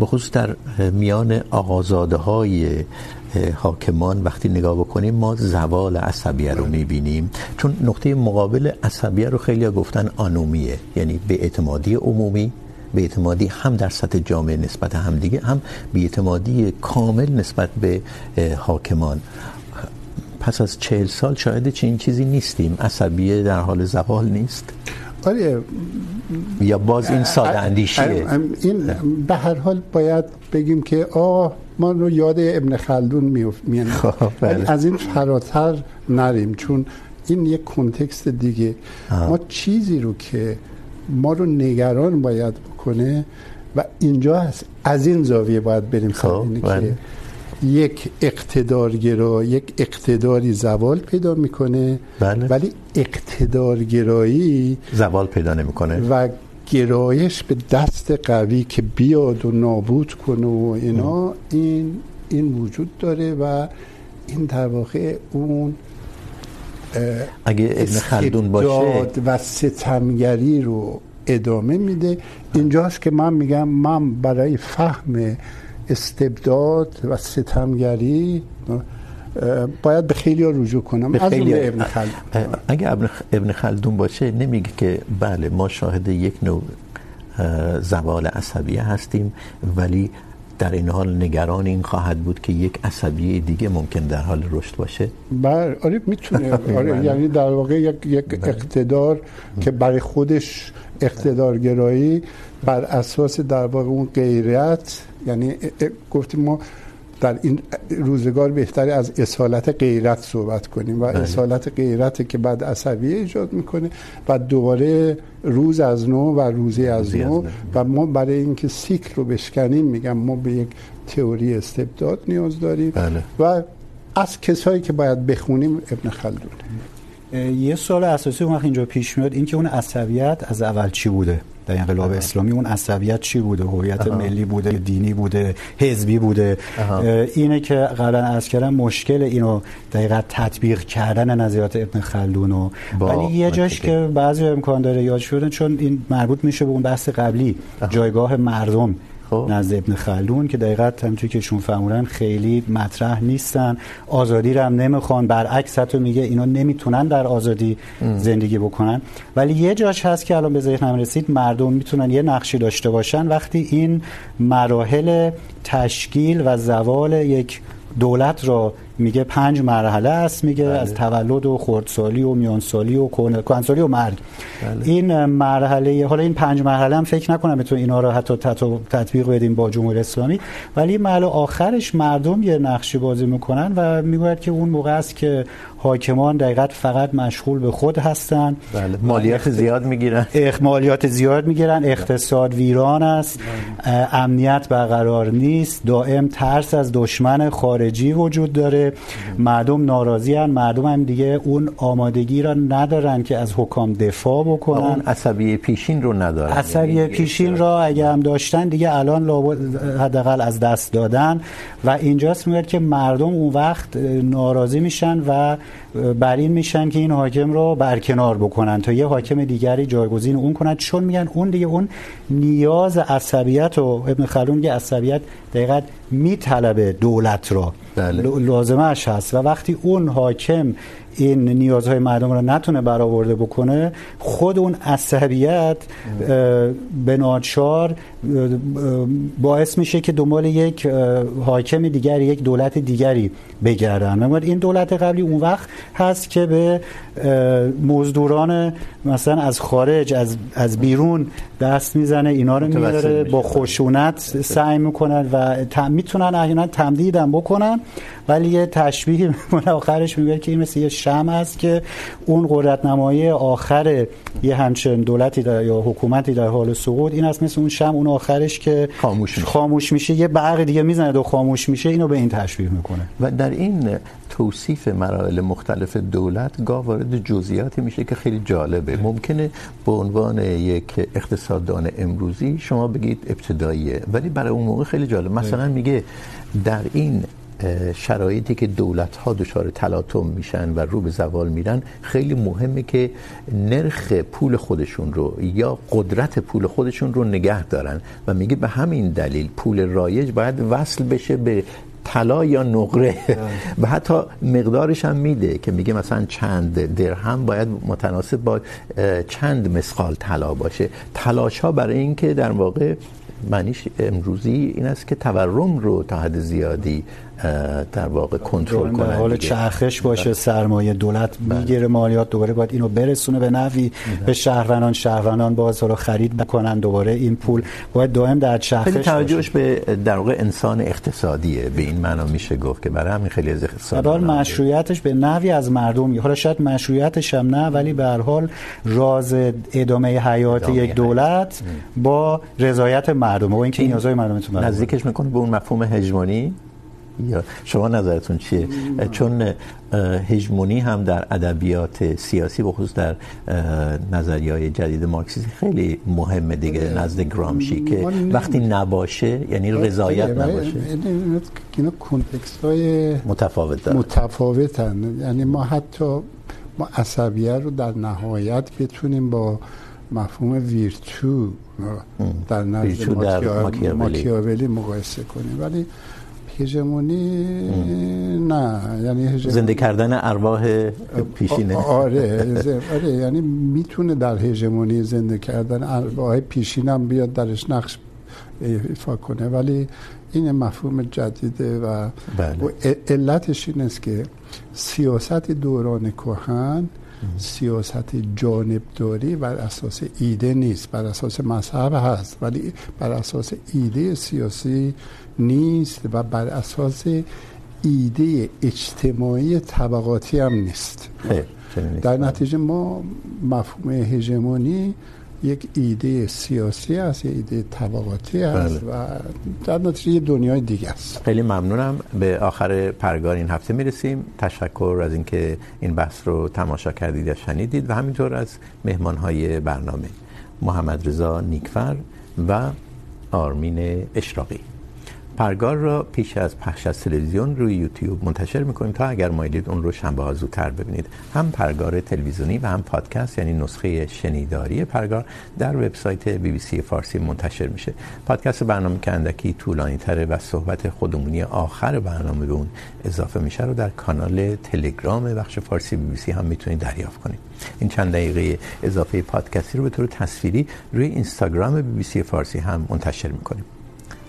بخصوص در میان آقازاده های حاکمان وقتی نگاه بکنیم، ما زوال عصبیه رو میبینیم. چون نقطه مقابل عصبیه رو خیلی گفتن آنومیه. یعنی به اعتمادی عمومی، به اعتمادی هم در سطح جامعه نسبت هم دیگه، هم به اعتمادی کامل نسبت به حاکمان. پس از چهل سال شاید چنین چیزی نیستیم. عصبیه در حال زوال نیست؟ آره. یا باز این ساده اندیشیه. این به هر حال باید بگیم که آه ما رو یاد ابن خلدون میانیم. از این فراتر نریم چون این یک کنتکست دیگه. آه. ما چیزی رو که ما رو نگران باید بکنه و اینجا هست. از این زاویه باید بریم اینه که یک اقتدارگرا یک اقتداری زوال پیدا میکنه. بله. ولی اقتدارگرایی زوال پیدا نمیکنه. و گرایش به دست قوی که بیاد و نابود کنه و اینا این این وجود داره و این در واقع اون اگه ابن خلدون باشه و ستمگری رو ادامه میده. اینجاست که من میگم من برای فهم استبداد و ستمگری باید به خیلی ها رجوع کنم. به خیلی ابن خلدون. اگه ابن خلدون باشه نمیگه که بله ما شاهد یک نوع زوال عصبیه هستیم ولی در این حال نگران این خواهد بود که یک عصبیه دیگه ممکن در حال رشد باشه. بله آره میتونه. آره یعنی در واقع یک یک اقتدار که برای خودش اقتدارگرایی بر اساس در واقع اون غیرت یعنی گفتیم ما در این روزگار بهتره از اصالت غیرت صحبت کنیم و بله. اصالت غیرت که بعد عصبیه ایجاد میکنه و دوباره روز از نو و روزی از نو و ما برای اینکه سیکل رو بشکنیم میگم ما به یک تئوری استبداد نیاز داریم بله. و از کسایی که باید بخونیم ابن خلدون یه سوال اساسی اون وقت اینجا پیش میاد این که اون عصبیت از اول چی بوده در انقلاب اسلامی اون عصبیت چی بوده؟ هویت ملی بوده؟ دینی بوده؟ حزبی بوده؟ اینه که قبلا عرض کردم مشکل اینو دقیقا تطبیق کردن نظریات ابن خلدون و ولی یه جاش که بعضی امکان داره یاد شدن چون این مربوط میشه به اون بحث قبلی جایگاه مردم. نزد ابن خلدون که دقیقا همونطور که شون فرمودن خیلی مطرح نیستن. آزادی رو هم نمیخوان. برعکس حتی میگه اینا نمیتونن در آزادی ام. زندگی بکنن. ولی یه جاش هست که الان به ذهنم رسید مردم میتونن یه نقشی داشته باشن. وقتی این مراحل تشکیل و زوال یک دولت رو میگه پنج مرحله است میگه بله. از تولد و خردسالی و میانسالی و کهنسالی و مرگ. بله. این مرحله حالا این پنج مرحله هم فکر نکنم بتون اینا رو حتی تطبیق بدیم با جمهوری اسلامی. ولی مرحله آخرش مردم یه نقشی بازی میکنن و میگوید که اون موقع است که حاکمان دقیقت فقط مشغول به خود هستن. بله. مالیات زیاد میگیرن. مالیات زیاد میگیرن. اقتصاد ویران است. امنیت برقرار نیست. دائم ترس از دشمن خارجی وجود داره. مردم ناراضی هن مردم هم دیگه اون آمادگی را ندارن که از حکام دفاع بکنن. اون عصبی پیشین رو ندارن. عصبی پیشین را اگه هم داشتن دیگه الان حداقل از دست دادن. و اینجاست میگه که مردم اون وقت ناراضی میشن و بر این میشن که این حاکم رو برکنار بکنن تا یه حاکم دیگری جایگزین اون کنن. چون میگن اون دیگه اون نیاز عصبیت و ابن خلدون میگه عصبیت دقیقاً میطلبه دولت رو بله. لازمش هست و وقتی اون حاکم این نیازهای مردم رو نتونه برآورده بکنه خود اون عصبیت به ناچار باعث میشه که دنبال یک حاکم دیگری یک دولت دیگری بگردن. این دولت قبلی اون وقت هست که به مزدوران مثلا از خارج از از بیرون دست میزنه اینا رو میاره با خشونت سعی میکنن و میتونن احیانا تمدید هم بکنن ولی یه تشبیه میکنه آخرش میگه که این مثل یه شمع است که اون قدرت نمایی آخر یه همچین دولتی در یا حکومتی در حال سقوط این است مثل اون شمع اون آخرش که خاموش میشه, خاموش میشه. یه برق دیگه میزنه و خاموش میشه اینو به این تشبیه میکنه. و در این توصیف مراحل مختلف دولت گاه وارد جزئیاتی میشه که خیلی جالبه. ممکنه به عنوان یک اقتصاددان امروزی شما بگید ابتداییه ولی برای اون موقع خیلی جالب. مثلا میگه در این شرایطی که دولت ها دچار تلاطم میشن و رو به زوال میرن خیلی مهمه که نرخ پول خودشون رو یا قدرت پول خودشون رو نگه دارن و میگه به همین دلیل پول رایج باید وصل بشه به طلا یا نقره. و حتی مقدارش هم میده که میگه مثلا چند درهم باید متناسب با چند مسقال طلا باشه. تلاش ها برای این که در واقع معنیش امروزی این است که تورم رو تا حد زیادی در واقع کنترل کنن حال چرخش باشه سرمایه دولت میگیره مالیات دوباره باید اینو برسونه به نوی به شهروندان. شهروندان باز رو خرید بکنن دوباره این پول باید دائم در چرخش خیلی توجهش به در واقع انسان اقتصادیه به این معنا میشه گفت که برای همین خیلی از اقتصاد حال مشروعیتش به نوی از مردم حالا شاید مشروعیتش هم نه ولی به هر حال راز ادامه حیات یک دولت با رضایت مردم. و اینکه نیازهای مردمتون نزدیکش میکنه به اون مفهوم هژمونی؟ یا شما نظرتون چیه؟ چون هژمونی هم در ادبیات سیاسی به خصوص در نظریه‌های جدید مارکسیسم خیلی مهمه دیگه نزد گرامشی که وقتی نباشه یعنی رضایت نباشه. اینا کنتکست‌های متفاوت دارن. متفاوتن. یعنی ما حتی ما عصبیه رو در نهایت بتونیم با مفهوم ویرتو در نزد ماکیاولی مقایسه کنیم. ولی هژمونی؟ نه یعنی هژمونی. زنده کردن ارواح پیشینه. آره آره یعنی میتونه در هژمونی زنده کردن ارواح پیشین هم بیاد درش نقش ایفا کنه. ولی این مفهوم جدیده و بله. علتش این است که سیاست دوران کهن سیاست جانبداری بر اساس ایده نیست بر اساس مذهب هست. ولی بر اساس ایده سیاسی نیست و بر اساس ایده اجتماعی طبقاتی هم نیست. در نتیجه ما مفهوم هژمونی یک ایده سیاسی است یک ایده طبقاتی است و در نتیجه دنیای دیگه است. خیلی ممنونم. به آخر پرگار این هفته میرسیم. تشکر از اینکه این بحث رو تماشا کردید و شنیدید و همینطور از مهمانهای برنامه محمد رضا نیکفر و آرمین اشراقی. پرگار را پیش از پخش از تلویزیون روی یوتیوب منتشر میکنیم تا اگر مایلید اون رو شنبه ها زودتر ببینید. هم پرگار تلویزیونی و هم پادکست یعنی نسخه شنیداری پرگار در وبسایت بی بی سی فارسی منتشر میشه. پادکست برنامه که اندکی طولانی تره و صحبت خودمونی آخر برنامه به اون اضافه میشه رو در کانال تلگرام بخش فارسی بی بی سی هم میتونید دریافت کنید. این چند دقیقه اضافه پادکستی رو به طور تصویری روی اینستاگرام بی بی سی فارسی هم منتشر میکنیم.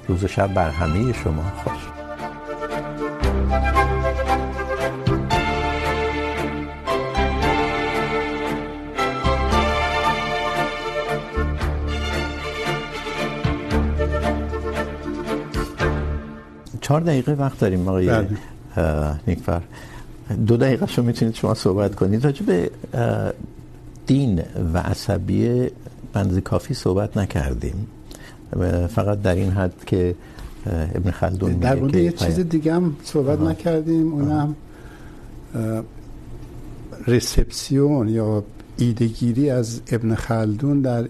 روز و شب بر همه شما خوش. چهار دقیقه وقت داریم آقای نیکفر. دو دقیقه شو میتونید شما صحبت کنید. راجع به دین و عصبیه بنز کافی صحبت نکردیم. فقط در این حد که ابن خلدون میگه در مورد یه چیز دیگه هم صحبت آه. نکردیم. اونم ریسپسیون یا ایدهگیری از ابن خلدون در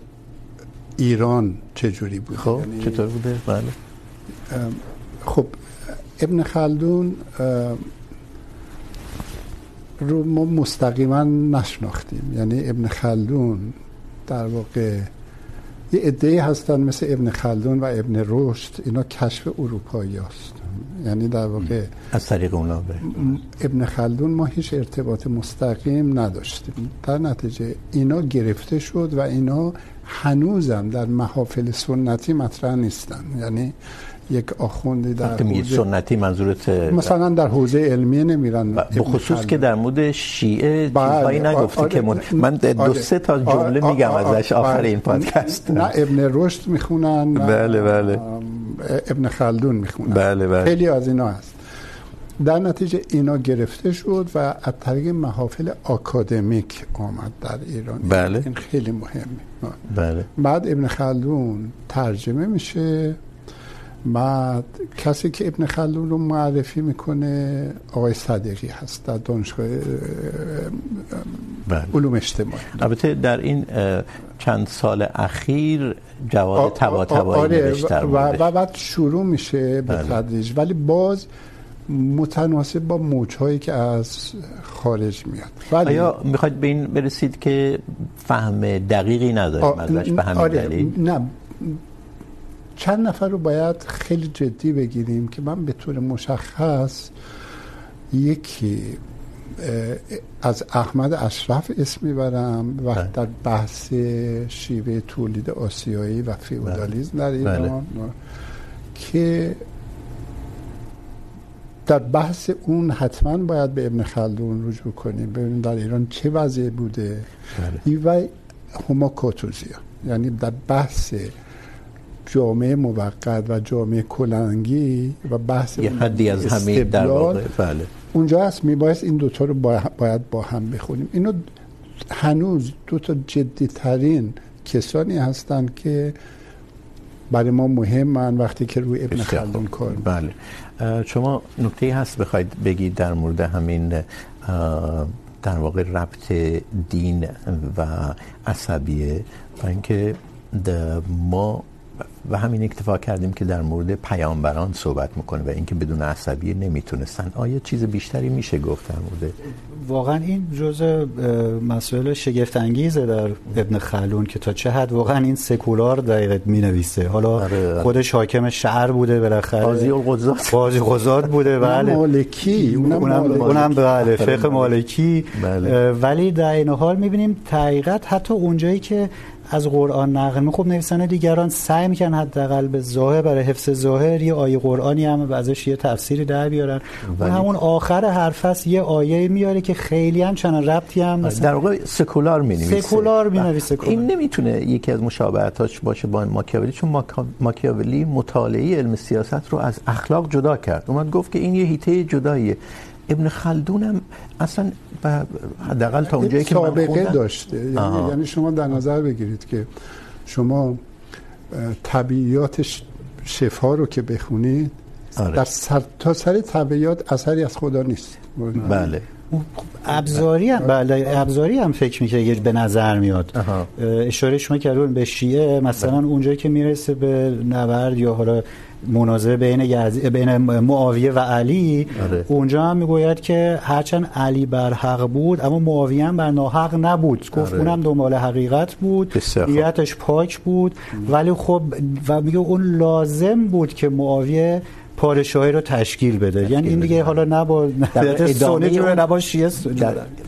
ایران چجوری بود؟ خب یعنی چطور بوده؟ بله. خب ابن خلدون رو ما مستقیما نشناختیم. یعنی ابن خلدون در واقع یه عده‌ای هستن مثل ابن خلدون و ابن رشد. اینا کشف اروپایی هست. یعنی در واقع از طریق اونا به ابن خلدون ما هیچ ارتباط مستقیم نداشتیم. در نتیجه اینا گرفته شد و اینا هنوزم در محافل سنتی مطرح نیستن. یعنی یک آخوندی در وقتی میگید سنتی منظورت مثلا در حوزه علمیه نمیرن. به خصوص که در مورد شیعه چیزهایی نگفته که من, من دو سه تا جمله میگم ازش آخر این پادکست. نه ابن رشد میخونن بله بله. ابن خلدون میخونن. بله بله. خیلی از اینا هست. در نتیجه اینا گرفته شد و از طریق محافل آکادمیک آمد در ایران. بله. این خیلی مهمه. بله. بعد ابن خلدون ترجمه میشه. بعد کسی که ابن خلدون رو معرفی میکنه آقای صدیقی هست در دانشگاه علوم اجتماعی. البته در این چند سال اخیر جواد طباطبایی نوشتر و, و بعد شروع میشه به تدریج. ولی باز متناسب با موجهایی که از خارج میاد. ولی آیا میخواید به این برسید که فهم دقیقی نداریم ازش به همین آره دلیل؟ نه. چند نفر رو باید خیلی جدی بگیریم که من به طور مشخص یکی از احمد اشرف اسم میبرم و در بحث شیوه تولید آسیایی و فیودالیسم در ایران که در بحث اون حتما باید به ابن خلدون رجوع کنیم ببینیم در ایران چه وضعی بوده. ای و هما کوتوزیا یعنی در بحث جامعه موقت و جامعه کلنگی و بحث یه حدی از همین در واقع بله. اونجا هست میبایست این دوتا رو باید با هم بخونیم. اینو هنوز دوتا جدی ترین کسانی هستن که برای ما مهمن وقتی که روی ابن خلدون کار بله. شما نکته هست بخواید بگید در مورد همین در واقع ربط دین و عصبیه و اینکه ما و همین اکتفا کردیم که در مورد پیامبران صحبت میکنه و اینکه بدون عصبی نمیتونستن. آیا چیز بیشتری میشه گفت در مورد؟ واقعا این جزء مسائل شگفت انگیزه در ابن خلدون که تا چه حد واقعا این سکولار دقیقت مینویسه. حالا خودش حاکم شهر بوده بالاخره. قاضی القضات قاضی قضات بوده بله. مالکی اونم اونم بله فقه مالکی. بله. ولی در این حال میبینیم حقیقت حتی اونجایی که از قرآن نقل می خب نویسنده دیگران سعی میکنن حداقل به ظاهر برای حفظ ظاهر یه آیه قرآنی هم ازش یه تفسیری در بیارن. اون همون آخر حرف است یه آیه میاره که خیلی هم چنان ربطی هم مثلا در واقع سکولار مینویسه سکولار مینویسه این نمیتونه یکی از مشابهتاش باشه با ماکیاولی چون ماکیاولی مطالعه علم سیاست رو از اخلاق جدا کرد. اومد گفت که این یه هیته جداییه. ابن خلدون هم اصلا حداقل تا اونجایی که من خوندم. داشته. یعنی, یعنی شما در نظر بگیرید که شما طبیعیات شفا رو که بخونید آره. در سر تا سر طبیعیات اثری از خدا نیست. بله. ابزاری هم بله ابزاری هم فکر میکنه به نظر میاد. اشاره شما کردون به شیعه مثلا. اونجایی که میرسه به نبرد یا حالا مناظره بین یزی... بین معاویه و علی. آره. اونجا هم میگوید که هرچند علی بر حق بود اما معاویه هم بر ناحق نبود. گفت آره. اونم دنبال حقیقت بود. نیتش پاک بود. ولی خب و میگه اون لازم بود که معاویه پادشاهی رو تشکیل بده. یعنی این دیگه حالا نبا ادامه جوره نبا شیعه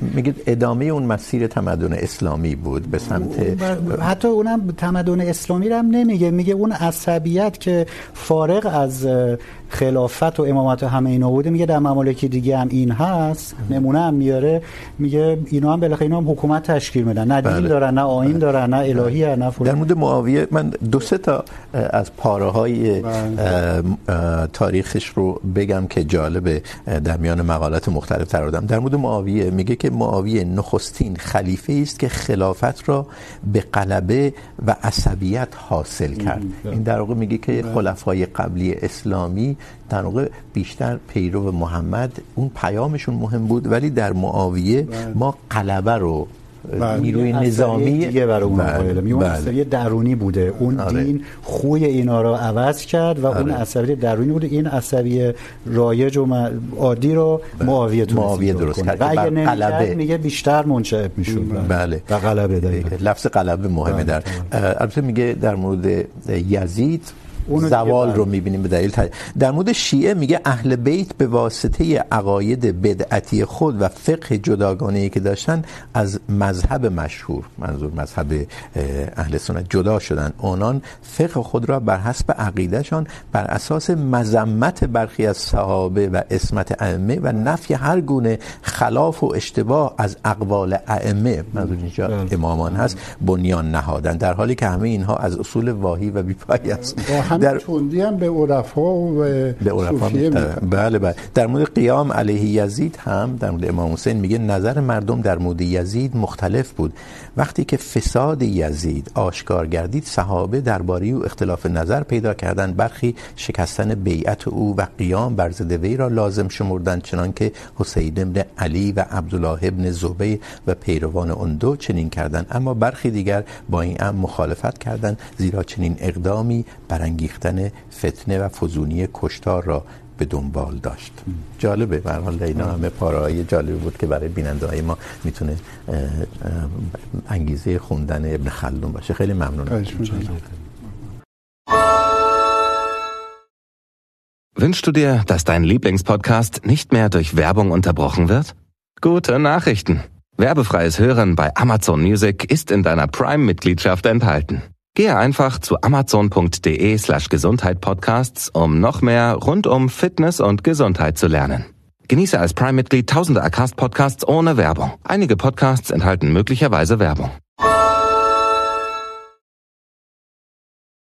میگید ادامه اون مسیر تمدن اسلامی بود به سمت حتی اونم تمدن اسلامی رو هم نمیگه. میگه اون عصبیت که فارغ از خلافت و امامت و همه اینا بوده میگه در ممالک دیگه هم این هست نمونه هم میاره میگه اینا هم بالاخره اینا هم حکومت تشکیل میدن نه دین. دارن نه آیین. دارن نه الهی. نه فلان در مورد معاویه من دو سه تا از پاره های تاریخش رو بگم که جالبه در میان مقالات مختلف تر دادم در مورد معاویه میگه که معاویه نخستین خلیفه است که خلافت را به غلبه و عصبیت حاصل کرد. این در واقع میگه که خلفای قبلی اسلامی در واقع بیشتر پیرو محمد اون پیامشون مهم بود ولی در معاویه ما غلبه رو نیروی نظامی دیگه برای اون قائل میون عصبی درونی بوده. اون آره. دین خوی اینا رو عوض کرد و آره. اون عصبی درونی بوده. این عصبی رایج و عادی رو معاویه درست, معاویه درست کرد. و اگه نمی‌کرد میگه بیشتر منشعب میشد. بله. و غلبه داره لفظ غلبه مهمه در البته میگه در مورد یزید زوال رو میبینیم به دلیل تج... در مورد شیعه میگه اهل بیت به واسطه عقاید بدعتی خود و فقه جداگانه ای که داشتن از مذهب مشهور منظور مذهب اهل سنت جدا شدن. اونان فقه خود را بر حسب عقیدهشان بر اساس مذمت برخی از صحابه و اسمت ائمه و نفی هر گونه خلاف و اشتباه از اقوال ائمه منظور اینجا امامان هست بنیان نهادن. در حالی که همه اینها از اصول واهی و بی‌پایه است. در توندی هم به عرفا و به عرفا بله بله. در مورد قیام علیه یزید هم در مورد امام حسین میگه نظر مردم در مورد یزید مختلف بود. وقتی که فساد یزید آشکار گردید، صحابه درباره او اختلاف نظر پیدا کردند. برخی شکستن بیعت او و قیام بر ضد وی را لازم شمردند، چنانکه حسین ابن علی و عبدالله ابن زبیر و پیروان اون دو چنین کردند. اما برخی دیگر با این امر مخالفت کردند، زیرا چنین اقدامی برانگیختن فتنه و فزونی کشتار را به دنبال داشت جالبه به هر حال اینا همه پاره‌های جالبی بود که برای بیننده‌های ما میتونه انگیزه خوندن ابن خلدون باشه خیلی ممنونم Wünschst du dir, dass dein Lieblingspodcast nicht mehr durch Werbung unterbrochen wird? Gute Nachrichten. Werbefreies Hören bei Amazon Music ist in deiner Prime-Mitgliedschaft enthalten. Gehe einfach zu amazon.de slash Gesundheit-Podcasts, um noch mehr rund um Fitness und Gesundheit zu lernen. Genieße als Prime-Mitglied tausende Acast-Podcasts ohne Werbung. Einige Podcasts enthalten möglicherweise Werbung.